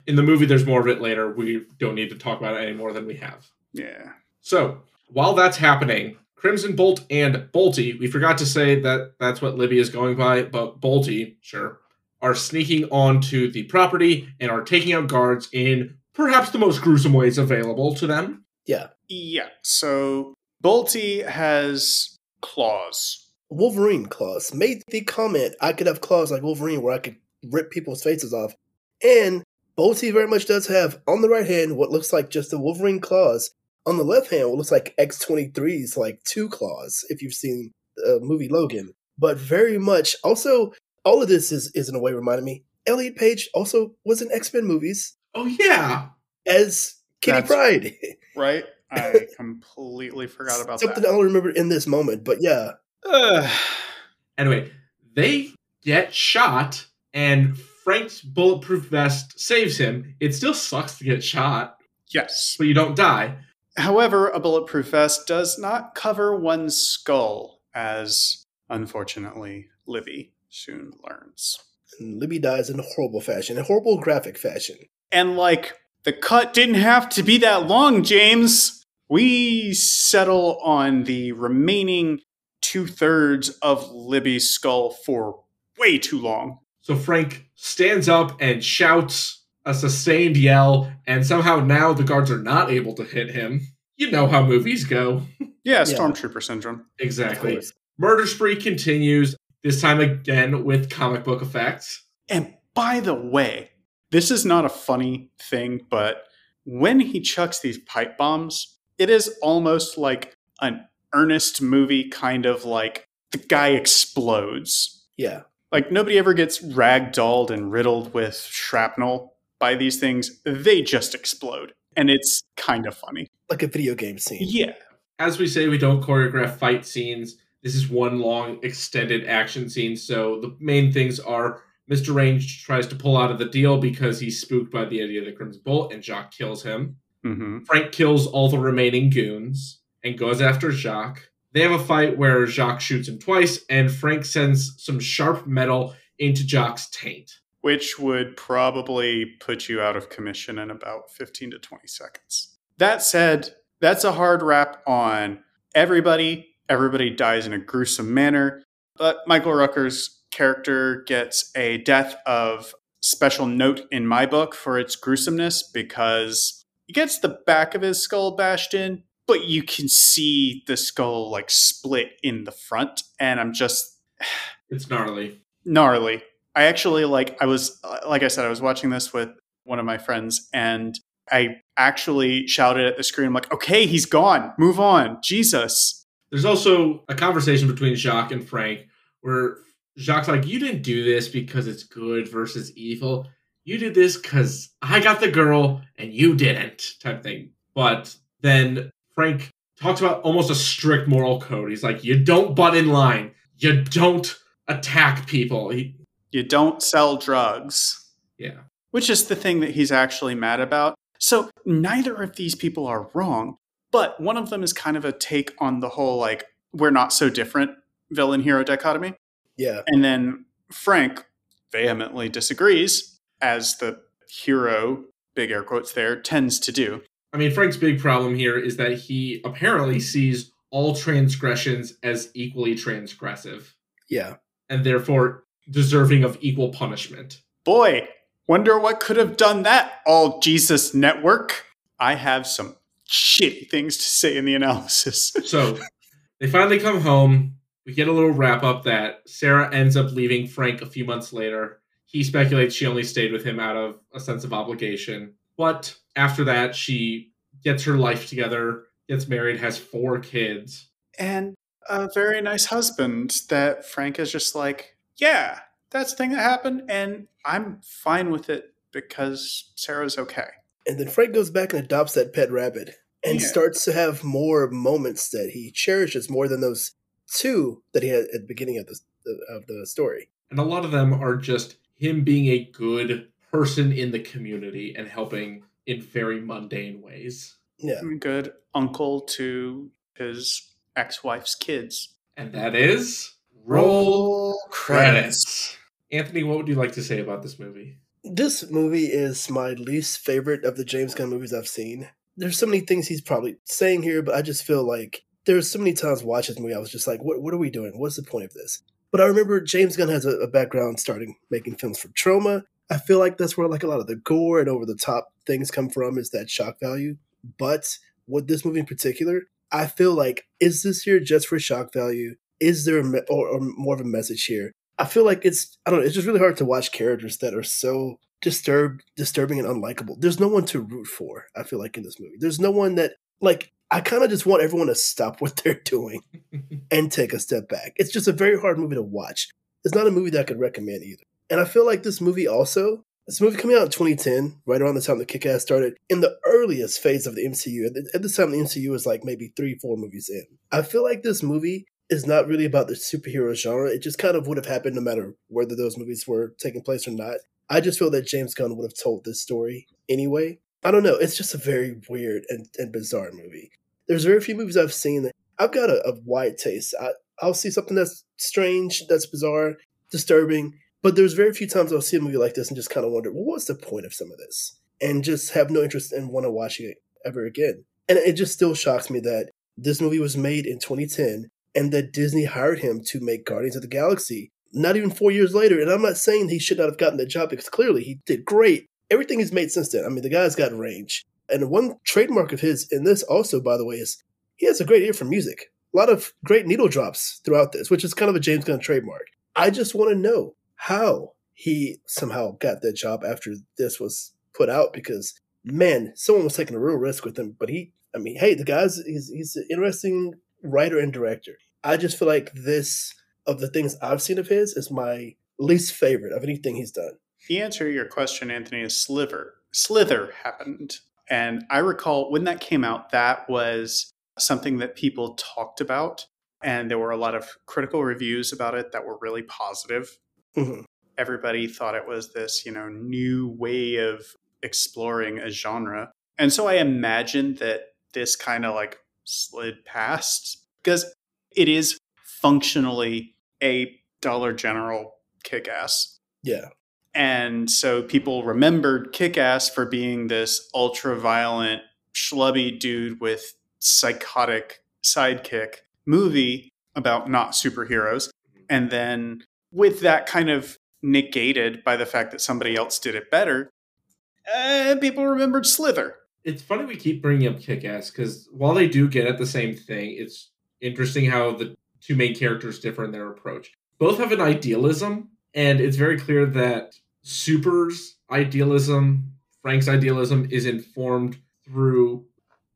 in the movie, there's more of it later. We don't need to talk about it any more than we have. Yeah. So while that's happening, Crimson Bolt and Bolty, we forgot to say that that's what Libby is going by, but Bolty, sure, are sneaking onto the property and are taking out guards in perhaps the most gruesome ways available to them. Yeah. Yeah. So Bolty has claws. Wolverine claws made the comment I could have claws like Wolverine where I could rip people's faces off. And Bolty very much does have on the right hand what looks like just the Wolverine claws. On the left hand, what looks like X23's like two claws, if you've seen the movie Logan. But very much also all of this is, is in a way reminding me. Elliot Page also was in X Men movies Oh, yeah. as Kitty That's- Pride. Right? I completely forgot about Something that. I'll remember in this moment. But yeah, Ugh. Anyway, they get shot, and Frank's bulletproof vest saves him. It still sucks to get shot, yes. but you don't die. However, a bulletproof vest does not cover one's skull, as unfortunately Libby soon learns. and Libby dies in a horrible fashion, a horrible graphic fashion. And like, the cut didn't have to be that long, James. We settle on the remaining two thirds of Libby's skull for way too long. So Frank stands up and shouts a sustained yell, and somehow now the guards are not able to hit him. You know how movies go. Yeah, Yeah. Stormtrooper syndrome. Exactly. Murder spree continues, this time again with comic book effects. And by the way, this is not a funny thing, but when he chucks these pipe bombs, it is almost like an earnest movie kind of like the guy explodes. Yeah. Like nobody ever gets ragdolled and riddled with shrapnel by these things. They just explode. And it's kind of funny. Like a video game scene. Yeah. As we say, we don't choreograph fight scenes. This is one long extended action scene, so the main things are Mr. Range tries to pull out of the deal because he's spooked by the idea of the Crimson Bolt, and Jacques kills him. hmm Frank kills all the remaining goons and goes after Jacques. They have a fight where Jacques shoots him twice, and Frank sends some sharp metal into Jacques' taint. Which would probably put you out of commission in about 15 to 20 seconds. That said, that's a hard wrap on everybody. Everybody dies in a gruesome manner. But Michael Rooker's character gets a death of special note in my book for its gruesomeness because he gets the back of his skull bashed in, but you can see the skull like split in the front. And I'm just It's gnarly. gnarly. I actually like I was uh, like I said I was watching this with one of my friends and I actually shouted at the screen I'm like okay he's gone move on Jesus There's also a conversation between Jacques and Frank where Jacques like, "You didn't do this because it's good versus evil. You did this because I got the girl and you didn't," type thing. But then Frank talks about almost a strict moral code. He's like, "You don't butt in line. You don't attack people." He, you don't sell drugs yeah, which is the thing that he's actually mad about so neither of these people are wrong but one of them is kind of a take on the whole like we're not so different villain hero dichotomy Yeah. And then Frank vehemently disagrees, as the hero, big air quotes there, tends to do. I mean, Frank's big problem here is that he apparently sees all transgressions as equally transgressive Yeah. and therefore deserving of equal punishment. Boy, wonder what could have done that, all Jesus network. I have some shitty things to say in the analysis. So they finally come home. We get a little wrap up that Sarah ends up leaving Frank a few months later. He speculates she only stayed with him out of a sense of obligation. But after that, she gets her life together, gets married, has four kids. and a very nice husband that Frank is just like, yeah, that's the thing that happened, and I'm fine with it because Sarah's okay. And then Frank goes back and adopts that pet rabbit and Yeah. starts to have more moments that he cherishes more than those two that he had at the beginning of the of the story. And a lot of them are just him being a good person in the community and helping in very mundane ways. Yeah. Good uncle to his ex-wife's kids. And that is roll credits. Anthony, what would you like to say about this movie? This movie is my least favorite of the James Gunn movies I've seen. There's so many things he's probably saying here, but I just feel like there's so many times watching this movie I was just like, what what are we doing? What's the point of this? But I remember James Gunn has a, a background starting making films for Troma. I feel like that's where like a lot of the gore and over the top things come from is that shock value. But with this movie in particular, I feel like is this here just for shock value? Is there a me- or, or more of a message here? I feel like it's I don't know. It's just really hard to watch characters that are so disturbed, disturbing, and unlikable. There's no one to root for. I feel like in this movie, there's no one that like. I kind of just want everyone to stop what they're doing and take a step back. It's just a very hard movie to watch. It's not a movie that I could recommend either. And I feel like this movie also, this movie coming out in 2010, right around the time the Kick-Ass started, in the earliest phase of the MCU. At, the, this time, the MCU was like maybe three, four movies in. I feel like this movie is not really about the superhero genre. It just kind of would have happened no matter whether those movies were taking place or not. I just feel that James Gunn would have told this story anyway. I don't know. It's just a very weird and, and bizarre movie. There's very few movies I've seen that I've got a, a wide taste. I, I'll see something that's strange, that's bizarre, disturbing, but there's very few times I'll see a movie like this and just kind of wonder, well, what's the point of some of this? And just have no interest in want to watch it ever again. And it just still shocks me that this movie was made in 2010 and that Disney hired him to make Guardians of the Galaxy not even four years later. And I'm not saying he should not have gotten the job because clearly he did great. Everything he's made since then. I mean, the guy's got range. And one trademark of his in this also, by the way, is he has a great ear for music. A lot of great needle drops throughout this, which is kind of a James Gunn trademark. I just want to know how he somehow got that job after this was put out because man, someone was taking a real risk with him. But he, I mean, hey, the guy's he's he's an interesting writer and director. I just feel like this of the things I've seen of his is my least favorite of anything he's done. The answer to your question, Anthony, is Sliver. Slither happened. And I recall when that came out, that was something that people talked about. And there were a lot of critical reviews about it that were really positive. Mhm. everybody thought it was this, you know, new way of exploring a genre. And so I imagine that this kind of like slid past because it is functionally a Dollar General kick ass. Yeah. And so people remembered Kick Ass for being this ultra violent, schlubby dude with psychotic sidekick movie about not superheroes. And then with that kind of negated by the fact that somebody else did it better, uh, people remembered Slither. It's funny we keep bringing up Kick Ass because while they do get at the same thing, it's interesting how the two main characters differ in their approach. Both have an idealism, and it's very clear that Super's idealism, Frank's idealism, is informed through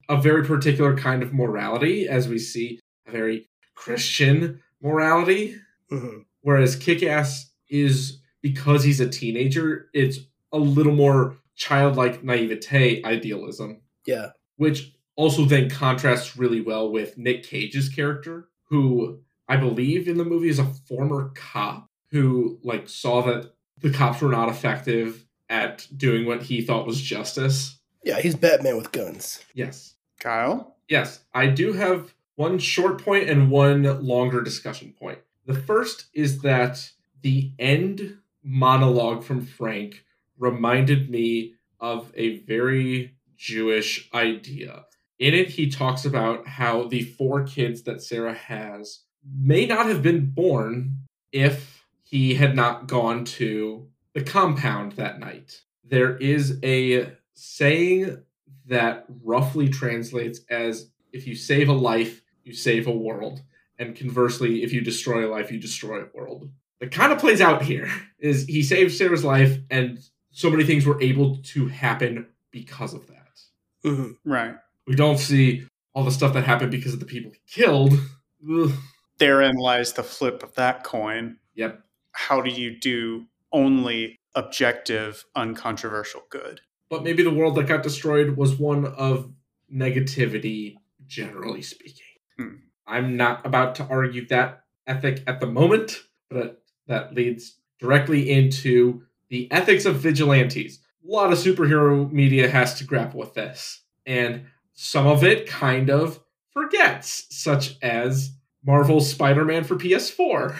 a very particular kind of morality, as we see a very Christian morality. hmm Whereas Kick Ass is because he's a teenager, it's a little more childlike naivete idealism, Yeah. which also then contrasts really well with Nick Cage's character, who I believe in the movie is a former cop who like saw that the cops were not effective at doing what he thought was justice. Yeah, he's Batman with guns. Yes. Kyle? Yes, I do have one short point and one longer discussion point. The first is that the end monologue from Frank reminded me of a very Jewish idea. In it, he talks about how the four kids that Sarah has may not have been born if he had not gone to the compound that night. There is a saying that roughly translates as if you save a life, you save a world. And conversely, if you destroy a life, you destroy a world. That kind of plays out here is he saved Sarah's life and so many things were able to happen because of that. hmm Right. We don't see all the stuff that happened because of the people he killed. Ugh. Therein lies the flip of that coin. Yep. How do you do only objective, uncontroversial good? But maybe the world that got destroyed was one of negativity, generally speaking. Hmm. I'm not about to argue that ethic at the moment, but that leads directly into the ethics of vigilantes. A lot of superhero media has to grapple with this, and some of it kind of forgets, such as Marvel's Spider Man for PS4.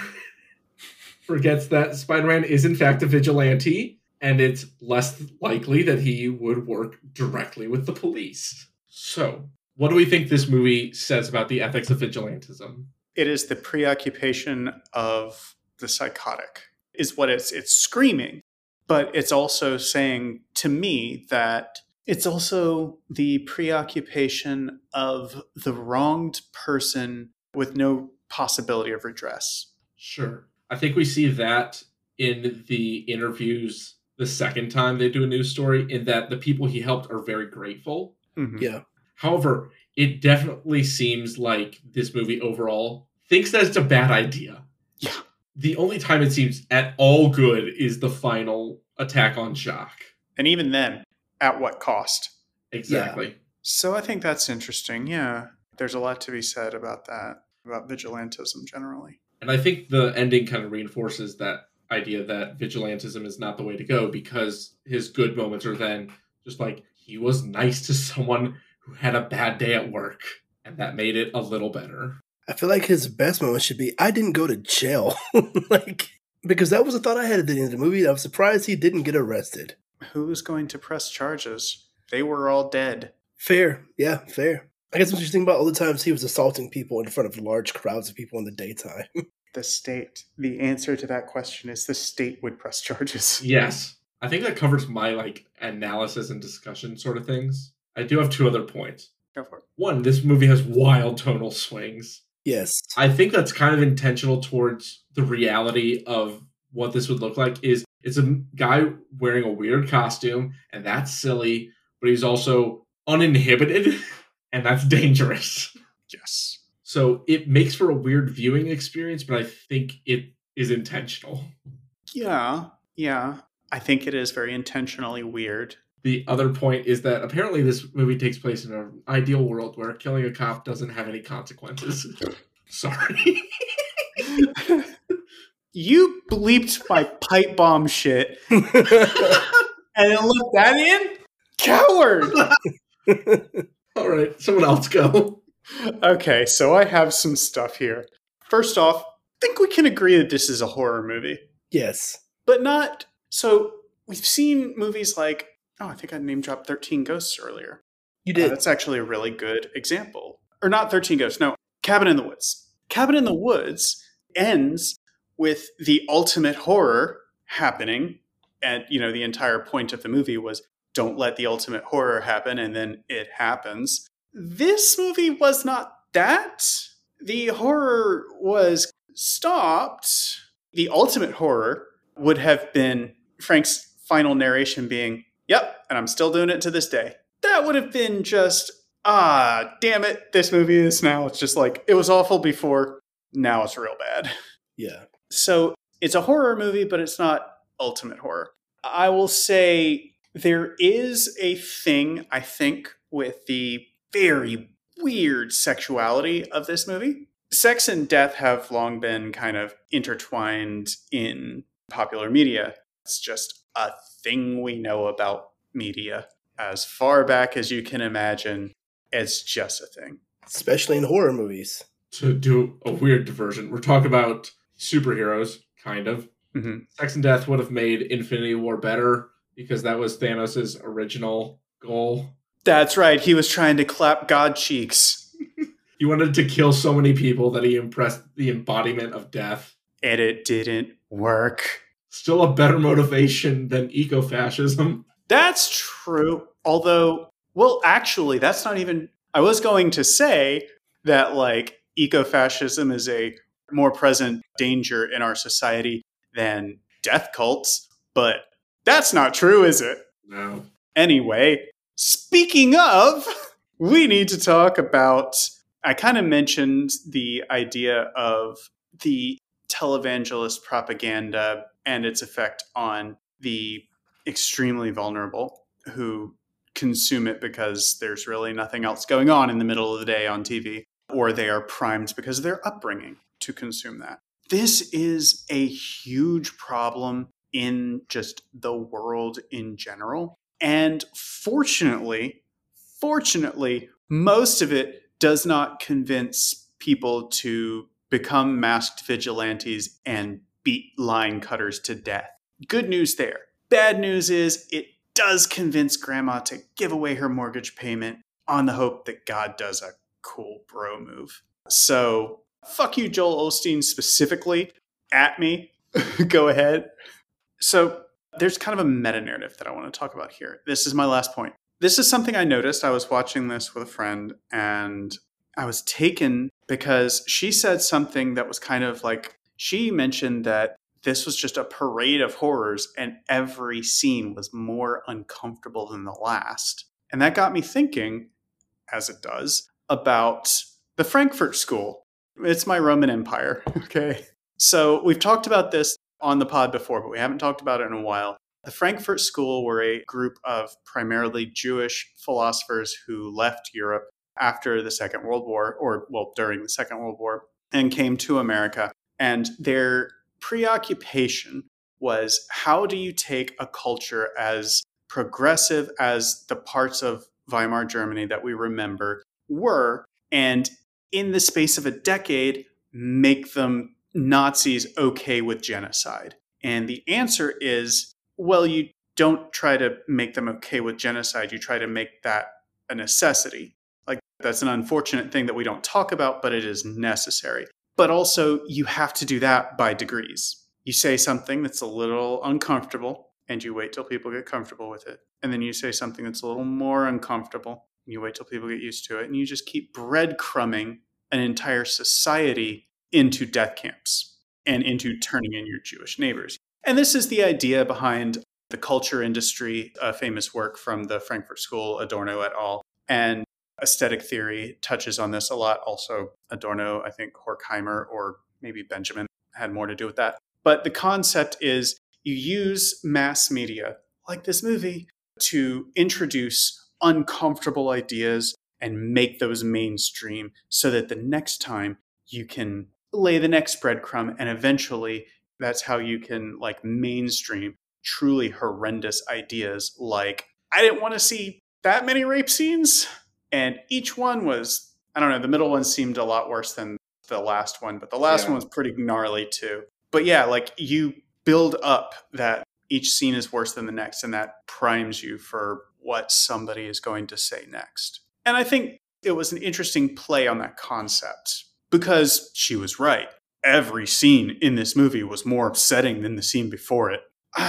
forgets that Spider Man is, in fact, a vigilante, and it's less likely that he would work directly with the police. So, what do we think this movie says about the ethics of vigilantism? It is the preoccupation of the psychotic, is what it's it's screaming. But it's also saying to me that it's also the preoccupation of the wronged person with no possibility of redress. Sure. I think we see that in the interviews the second time they do a news story, in that the people he helped are very grateful. Mhm. Yeah. However, it definitely seems like this movie overall thinks that it's a bad idea. Yeah. The only time it seems at all good is the final attack on Jacques. And even then, at what cost? Exactly. So I think that's interesting. Yeah. There's a lot to be said about that, about vigilantism generally. And I think the ending kind of reinforces that idea that vigilantism is not the way to go because his good moments are then just like he was nice to someone who had a bad day at work, and that made it a little better. I feel like his best moment should be I didn't go to jail. like because that was a thought I had at the end of the movie. I was surprised he didn't get arrested. Who's going to press charges? They were all dead. Fair. Yeah, fair. I guess what you think about all the times he was assaulting people in front of large crowds of people in the daytime. The state. The answer to that question is the state would press charges. Yes. I think that covers my like analysis and discussion sort of things. I do have two other points. Go for it. One, this movie has wild tonal swings. yes. I think that's kind of intentional towards the reality of what this would look like is it's a guy wearing a weird costume and that's silly, but he's also uninhibited and that's dangerous. Yes. So it makes for a weird viewing experience, but I think it is intentional. Yeah. Yeah. I think it is very intentionally weird. The other point is that apparently this movie takes place in an ideal world where killing a cop doesn't have any consequences. Sorry. you bleeped my pipe bomb shit and then let that in? Coward! All right, someone else go. Okay, so I have some stuff here. First off, I think we can agree that this is a horror movie, yes. but not. So we've seen movies like, oh, I think I name dropped 13 Ghosts earlier. You Uh, did. that's actually a really good example. Or not 13 Ghosts, no, Cabin in the Woods. Cabin in the Woods ends with the ultimate horror happening. And, you know, the entire point of the movie was don't let the ultimate horror happen, and then it happens. This movie was not that. The horror was stopped. The ultimate horror would have been Frank's final narration being, Yep, and I'm still doing it to this day. That would have been just, ah, damn it, this movie is now. It's just like, it was awful before, now it's real bad. Yeah. So it's a horror movie, but it's not ultimate horror. I will say there is a thing, I think, with the very weird sexuality of this movie. Sex and death have long been kind of intertwined in popular media. It's just a thing we know about media. As far back as you can imagine, it's just a thing. Especially in horror movies. To do a weird diversion, we're talking about superheroes, kind of. hmm Sex and Death would have made Infinity War better because that was Thanos' original goal. That's right. He was trying to clap God cheeks. He wanted to kill so many people that he impressed the embodiment of death. and it didn't work. Still a better motivation than ecofascism. That's true. Although, well, actually, that's not even. I was going to say that, like, ecofascism is a more present danger in our society than death cults, but that's not true, is it? No. Anyway, speaking of, we need to talk about. I kind of mentioned the idea of the televangelist propaganda and its effect on the extremely vulnerable who consume it because there's really nothing else going on in the middle of the day on TV, or they are primed because of their upbringing to consume that. This is a huge problem in just the world in general. And fortunately, fortunately, most of it does not convince people to become masked vigilantes and beat line cutters to death. Good news there. Bad news is it does convince grandma to give away her mortgage payment on the hope that God does a cool bro move. So, fuck you, Joel Osteen, specifically at me. Go ahead. So, there's kind of a meta narrative that I want to talk about here. This is my last point. This is something I noticed. I was watching this with a friend and I was taken because she said something that was kind of like she mentioned that this was just a parade of horrors and every scene was more uncomfortable than the last. And that got me thinking, as it does, about the Frankfurt School. It's my Roman Empire, okay? So we've talked about this on the pod before, but we haven't talked about it in a while. The Frankfurt School were a group of primarily Jewish philosophers who left Europe after the Second World War, or well, during the Second World War, and came to America. And their preoccupation was how do you take a culture as progressive as the parts of Weimar Germany that we remember were, and in the space of a decade, make them Nazis okay with genocide? And the answer is well, you don't try to make them okay with genocide, you try to make that a necessity. Like, that's an unfortunate thing that we don't talk about, but it is necessary. But also, you have to do that by degrees. You say something that's a little uncomfortable, and you wait till people get comfortable with it. And then you say something that's a little more uncomfortable, you wait till people get used to it. And you just keep breadcrumbing an entire society into death camps and into turning in your Jewish neighbors. And this is the idea behind the culture industry, a famous work from the Frankfurt School, Adorno et al. And aesthetic theory touches on this a lot. Also, Adorno, I think Horkheimer or maybe Benjamin had more to do with that. But the concept is you use mass media like this movie to introduce uncomfortable ideas and make those mainstream so that the next time you can lay the next breadcrumb and eventually that's how you can like mainstream truly horrendous ideas like I didn't want to see that many rape scenes and each one was I don't know, the middle one seemed a lot worse than the last one, but the last Yeah. one was pretty gnarly too. But yeah, like you build up that each scene is worse than the next and that primes you for what somebody is going to say next. And I think it was an interesting play on that concept because she was right. Every scene in this movie was more upsetting than the scene before it. you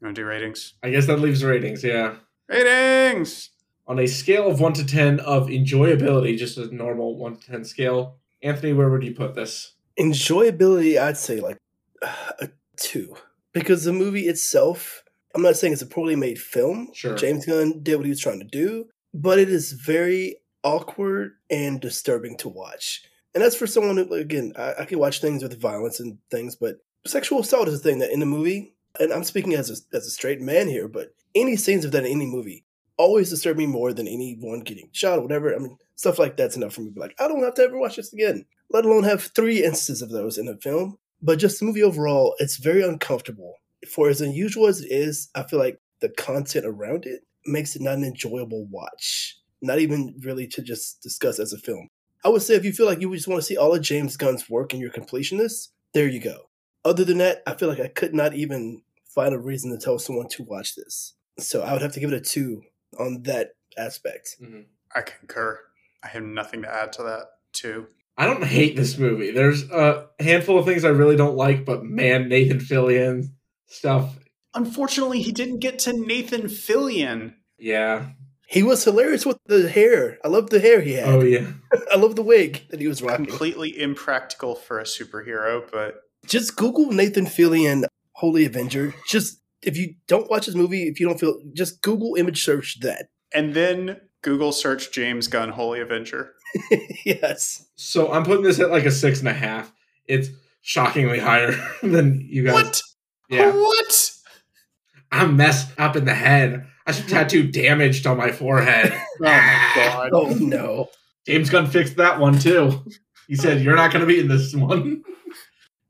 want to do ratings? I guess that leaves ratings, yeah. Ratings! On a scale of 1 to 10 of enjoyability, just a normal 1 to 10 scale, Anthony, where would you put this? Enjoyability, I'd say like a two. Because the movie itself, I'm not saying it's a poorly made film. Sure. James Gunn did what he was trying to do, but it is very awkward and disturbing to watch. And that's for someone who, again, I, I can watch things with violence and things, but sexual assault is a thing that in the movie, and I'm speaking as a, as a straight man here, but any scenes of that in any movie always disturb me more than anyone getting shot or whatever. I mean, stuff like that's enough for me to be like, I don't have to ever watch this again, let alone have three instances of those in a film. But just the movie overall, it's very uncomfortable. For as unusual as it is, I feel like the content around it makes it not an enjoyable watch. Not even really to just discuss as a film. I would say if you feel like you just want to see all of James Gunn's work and you're a completionist, there you go. Other than that, I feel like I could not even find a reason to tell someone to watch this. So I would have to give it a two on that aspect. Mm-hmm. I concur. I have nothing to add to that, too. I don't hate this movie. There's a handful of things I really don't like, but man, Nathan Fillion stuff, Unfortunately, he didn't get to Nathan Fillion. yeah. He was hilarious with the hair. I love the hair he had. Oh yeah. I love the wig that he was rocking. Completely impractical for a superhero, but Just Google Nathan Fillion Holy Avenger. Just if you don't watch this movie, if you don't feel, just Google image search that. and then Google search James Gunn Holy Avenger. yes. So I'm putting this at like a six and a half. It's shockingly higher than you guys. What? Yeah. What? I'm messed up in the head. I should tattoo damaged on my forehead. Oh my god. Oh no. James Gunn fixed that one too. He said, You're not going to be in this one.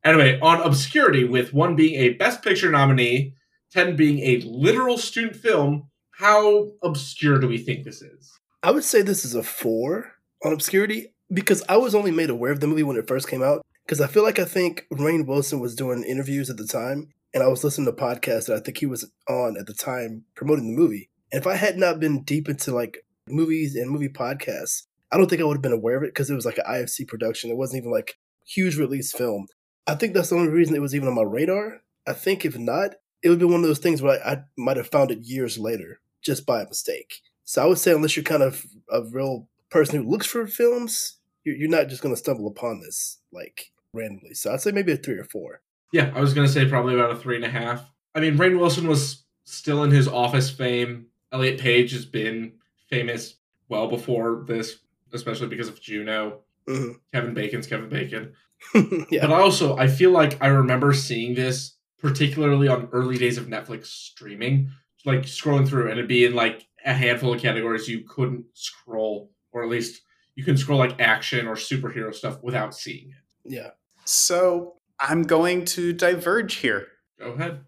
anyway, on Obscurity, with one being a Best Picture nominee, 10 being a literal student film, how obscure do we think this is? I would say this is a four on obscurity because I was only made aware of the movie when it first came out. Because I feel like I think Rainn Wilson was doing interviews at the time, and I was listening to podcasts that I think he was on at the time promoting the movie. And if I had not been deep into like movies and movie podcasts, I don't think I would have been aware of it because it was like an IFC production. It wasn't even like huge release film. I think that's the only reason it was even on my radar. I think if not, it would be one of those things where I, I might have found it years later just by mistake. So I would say, unless you're kind of a real person who looks for films, you're, you're not just going to stumble upon this like randomly. So I'd say maybe a three or four. Yeah, I was going to say probably about a three and a half. I mean, Rainn Wilson was still in his office fame. Elliot Page has been famous well before this, especially because of Juno. Mhm. Kevin Bacon's Kevin Bacon. yeah, But also, I feel like I remember seeing this particularly on early days of Netflix streaming, like scrolling through, and it'd be in like a handful of categories you couldn't scroll, or at least you can scroll like action or superhero stuff without seeing it. yeah. So I'm going to diverge here. Go ahead.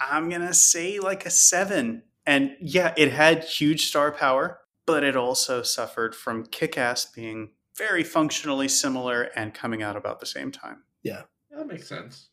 I'm going to say like a seven. And yeah, it had huge star power, but it also suffered from Kick Ass being very functionally similar and coming out about the same time. Yeah. That makes sense.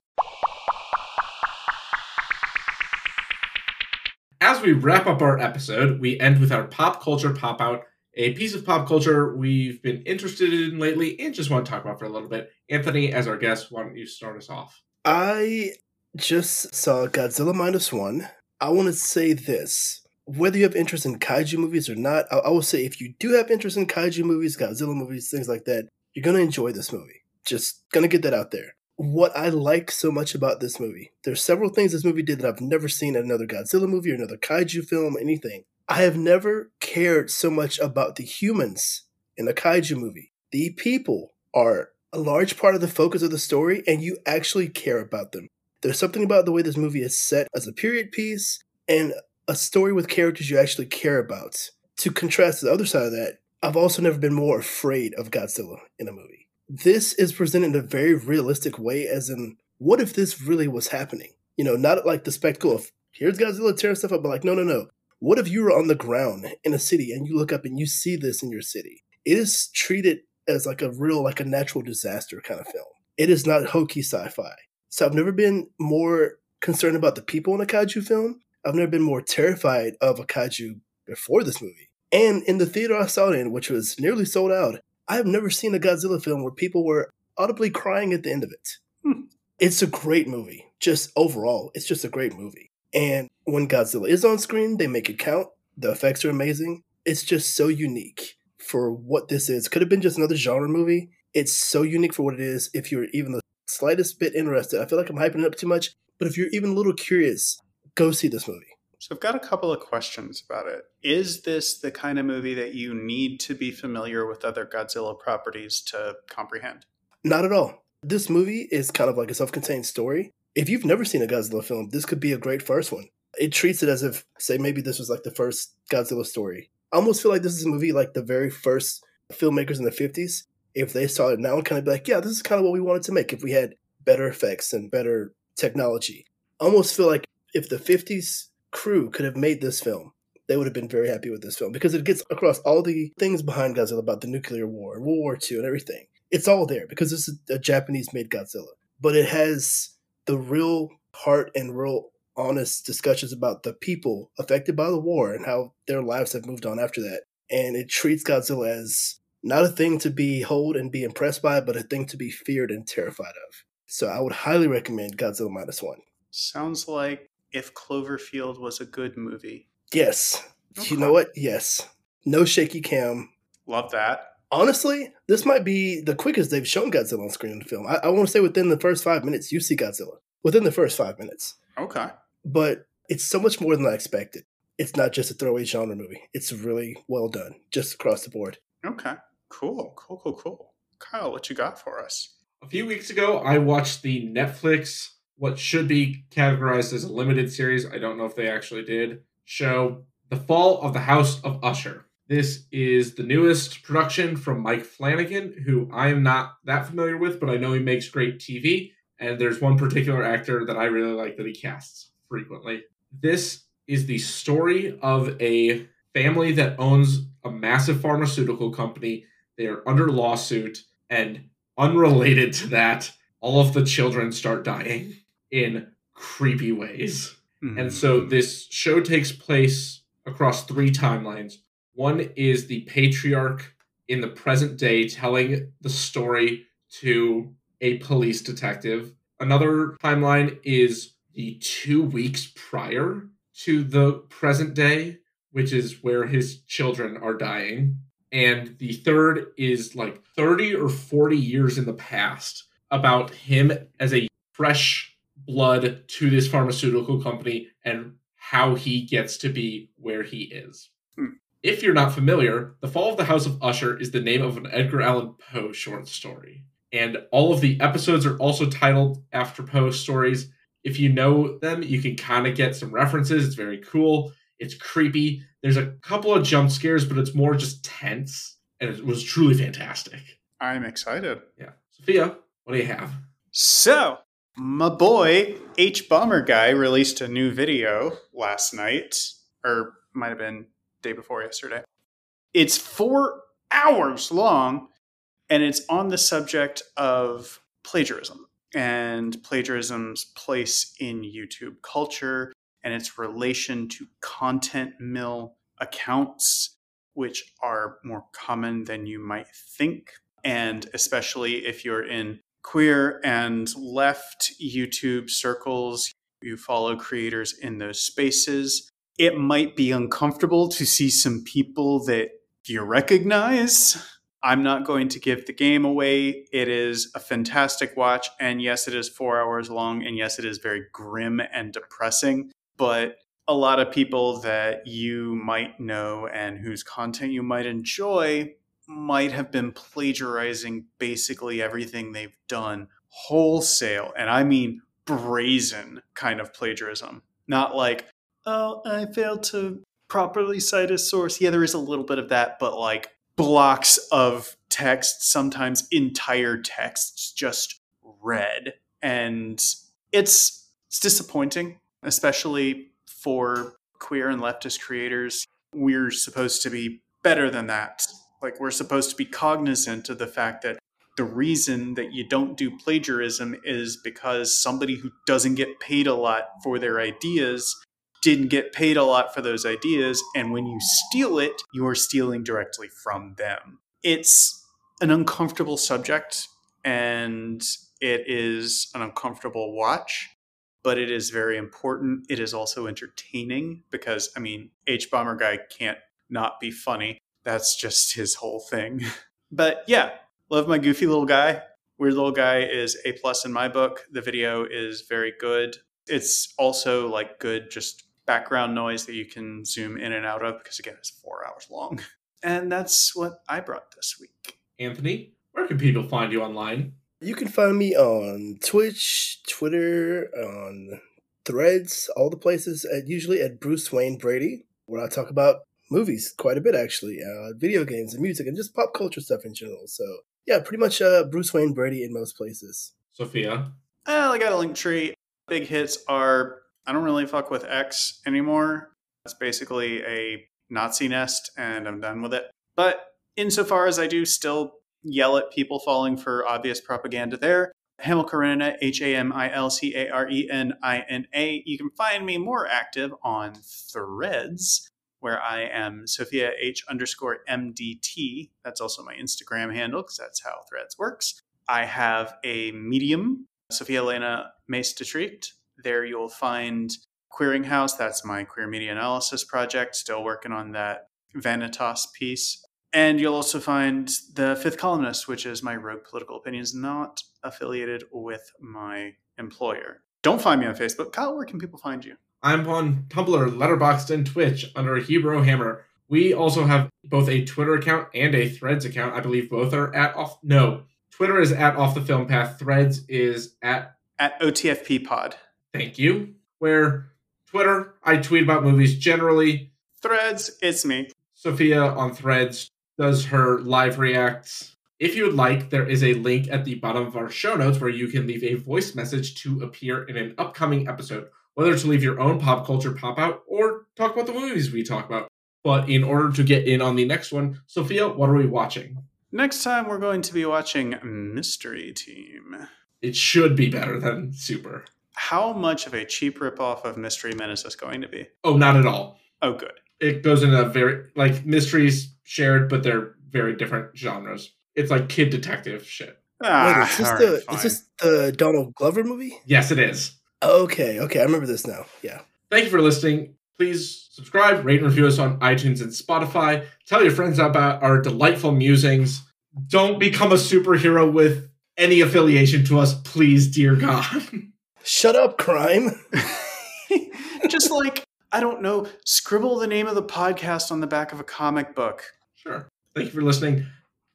As we wrap up our episode, we end with our pop culture pop out, a piece of pop culture we've been interested in lately and just want to talk about for a little bit. Anthony, as our guest, why don't you start us off? I just saw Godzilla minus one. I want to say this. Whether you have interest in kaiju movies or not, I, I will say if you do have interest in kaiju movies, Godzilla movies, things like that, you're going to enjoy this movie. Just going to get that out there. What I like so much about this movie, there's several things this movie did that I've never seen in another Godzilla movie or another kaiju film, anything. I have never cared so much about the humans in a kaiju movie. The people are a large part of the focus of the story, and you actually care about them. There's something about the way this movie is set as a period piece and a story with characters you actually care about. To contrast to the other side of that, I've also never been more afraid of Godzilla in a movie. This is presented in a very realistic way, as in what if this really was happening? You know, not like the spectacle of here's Godzilla tearing stuff up, but like, no, no, no. What if you were on the ground in a city and you look up and you see this in your city? It is treated as like a real, like a natural disaster kind of film. It is not hokey sci-fi. So I've never been more concerned about the people in a kaiju film. I've never been more terrified of a kaiju before this movie. And in the theater I saw it in, which was nearly sold out, I have never seen a Godzilla film where people were audibly crying at the end of it. Hmm. It's a great movie. Just overall, it's just a great movie. And when Godzilla is on screen, they make it count. The effects are amazing. It's just so unique for what this is. Could have been just another genre movie. It's so unique for what it is. If you're even the slightest bit interested, I feel like I'm hyping it up too much, but if you're even a little curious, go see this movie. So I've got a couple of questions about it. Is this the kind of movie that you need to be familiar with other Godzilla properties to comprehend? Not at all. This movie is kind of like a self contained story if you've never seen a Godzilla film, this could be a great first one. It treats it as if, say, maybe this was like the first Godzilla story. I almost feel like this is a movie like the very first filmmakers in the 50s. If they saw it now, kind of be like, yeah, this is kind of what we wanted to make if we had better effects and better technology. I almost feel like if the 50s crew could have made this film, they would have been very happy with this film because it gets across all the things behind Godzilla about the nuclear war World War II and everything. It's all there because this is a Japanese made Godzilla. But it has the real heart and real honest discussions about the people affected by the war and how their lives have moved on after that. And it treats Godzilla as not a thing to behold and be impressed by, but a thing to be feared and terrified of. So I would highly recommend Godzilla Minus One. Sounds like if Cloverfield was a good movie. Yes. Okay. You know what? Yes. No shaky cam. Love that honestly, this might be the quickest they've shown Godzilla on screen in the film. I, I want to say within the first five minutes, you see Godzilla. Within the first five minutes. Okay. But it's so much more than I expected. It's not just a throwaway genre movie. It's really well done, just across the board. Okay. Cool. Cool, cool, cool. Kyle, what you got for us? A few weeks ago, I watched the Netflix, what should be categorized as a limited series. I don't know if they actually did. Show The Fall of the House of Usher. This is the newest production from Mike Flanagan, who I am not that familiar with, but I know he makes great TV. And there's one particular actor that I really like that he casts frequently. This is the story of a family that owns a massive pharmaceutical company. They are under lawsuit, and unrelated to that, all of the children start dying in creepy ways. Mm-hmm. And so this show takes place across three timelines one is the patriarch in the present day telling the story to a police detective. Another timeline is the two weeks prior to the present day, which is where his children are dying. And the third is like 30 or 40 years in the past about him as a fresh blood to this pharmaceutical company and how he gets to be where he is. Hmm. If you're not familiar, The Fall of the House of Usher is the name of an Edgar Allan Poe short story. And all of the episodes are also titled after Poe stories. If you know them, you can kind of get some references. It's very cool. It's creepy. There's a couple of jump scares, but it's more just tense. And it was truly fantastic. I'm excited. Yeah. Sophia, what do you have? So, my boy Hbomberguy released a new video last night, or might have been day before yesterday. It's four hours long, and it's on the subject of plagiarism and plagiarism's place in YouTube culture and its relation to content mill accounts, which are more common than you might think. And especially if you're in queer and left YouTube circles, you follow creators in those spaces it might be uncomfortable to see some people that you recognize. I'm not going to give the game away. It is a fantastic watch. And yes, it is four hours long. And yes, it is very grim and depressing. But a lot of people that you might know and whose content you might enjoy might have been plagiarizing basically everything they've done wholesale. And I mean brazen kind of plagiarism. Not like, oh, I failed to properly cite a source. Yeah, there is a little bit of that, but like blocks of text, sometimes entire texts just read and it's it's disappointing, especially for queer and leftist creators. We're supposed to be better than that. Like we're supposed to be cognizant of the fact that the reason that you don't do plagiarism is because somebody who doesn't get paid a lot for their ideas didn't get paid a lot for those ideas. And when you steal it, you are stealing directly from them. It's an uncomfortable subject and it is an uncomfortable watch, but it is very important. It is also entertaining because, I mean, Hbomberguy can't not be funny. That's just his whole thing. But yeah, love my goofy little guy. Weird little guy is a plus in my book. The video is very good. It's also like good just background noise that you can zoom in and out of because again it's four hours long. And that's what I brought this week. Anthony, where can people find you online? You can find me on Twitch, Twitter, on Threads, all the places. At, usually at Bruce Wayne Brady, where I talk about movies quite a bit, actually, uh, video games and music, and just pop culture stuff in general. So yeah, pretty much uh, Bruce Wayne Brady in most places. Sophia. Well, I got a link tree. Big hits are I don't really fuck with X anymore. It's basically a Nazi nest, and I'm done with it. But insofar as I do still yell at people falling for obvious propaganda there, Hamil H A M I L C A R E N I N A. You can find me more active on Threads, where I am Sophia H underscore MDT. That's also my Instagram handle because that's how Threads works. I have a Medium, Sophia Elena Mace. There you'll find Queering House. That's my queer media analysis project. Still working on that Vanitas piece. And you'll also find The Fifth Columnist, which is my rogue political opinions, not affiliated with my employer. Don't find me on Facebook. Kyle, where can people find you? I'm on Tumblr, Letterboxd, and Twitch under Hebrew Hammer. We also have both a Twitter account and a Threads account. I believe both are at off. No, Twitter is at Off the Film Path. Threads is at At OTFP Pod. Thank you. Where Twitter, I tweet about movies generally. Threads, it's me. Sophia on Threads does her live reacts. If you would like, there is a link at the bottom of our show notes where you can leave a voice message to appear in an upcoming episode, whether to leave your own pop culture pop out or talk about the movies we talk about. But in order to get in on the next one, Sophia, what are we watching? Next time, we're going to be watching Mystery Team. It should be better than Super. How much of a cheap ripoff of Mystery Men is this going to be? Oh, not at all. Oh, good. It goes in a very, like, mysteries shared, but they're very different genres. It's like kid detective shit. Ah, Wait, is this the right, is this the Donald Glover movie? Yes, it is. Okay, okay, I remember this now. Yeah. Thank you for listening. Please subscribe, rate, and review us on iTunes and Spotify. Tell your friends about our delightful musings. Don't become a superhero with any affiliation to us, please, dear God. Shut up, crime. Just like, I don't know, scribble the name of the podcast on the back of a comic book. sure. Thank you for listening.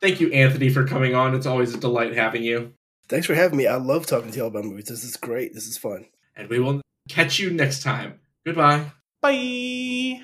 Thank you, Anthony, for coming on. It's always a delight having you. Thanks for having me. I love talking to y'all about movies. This is great. This is fun. And we will catch you next time. Goodbye. Bye.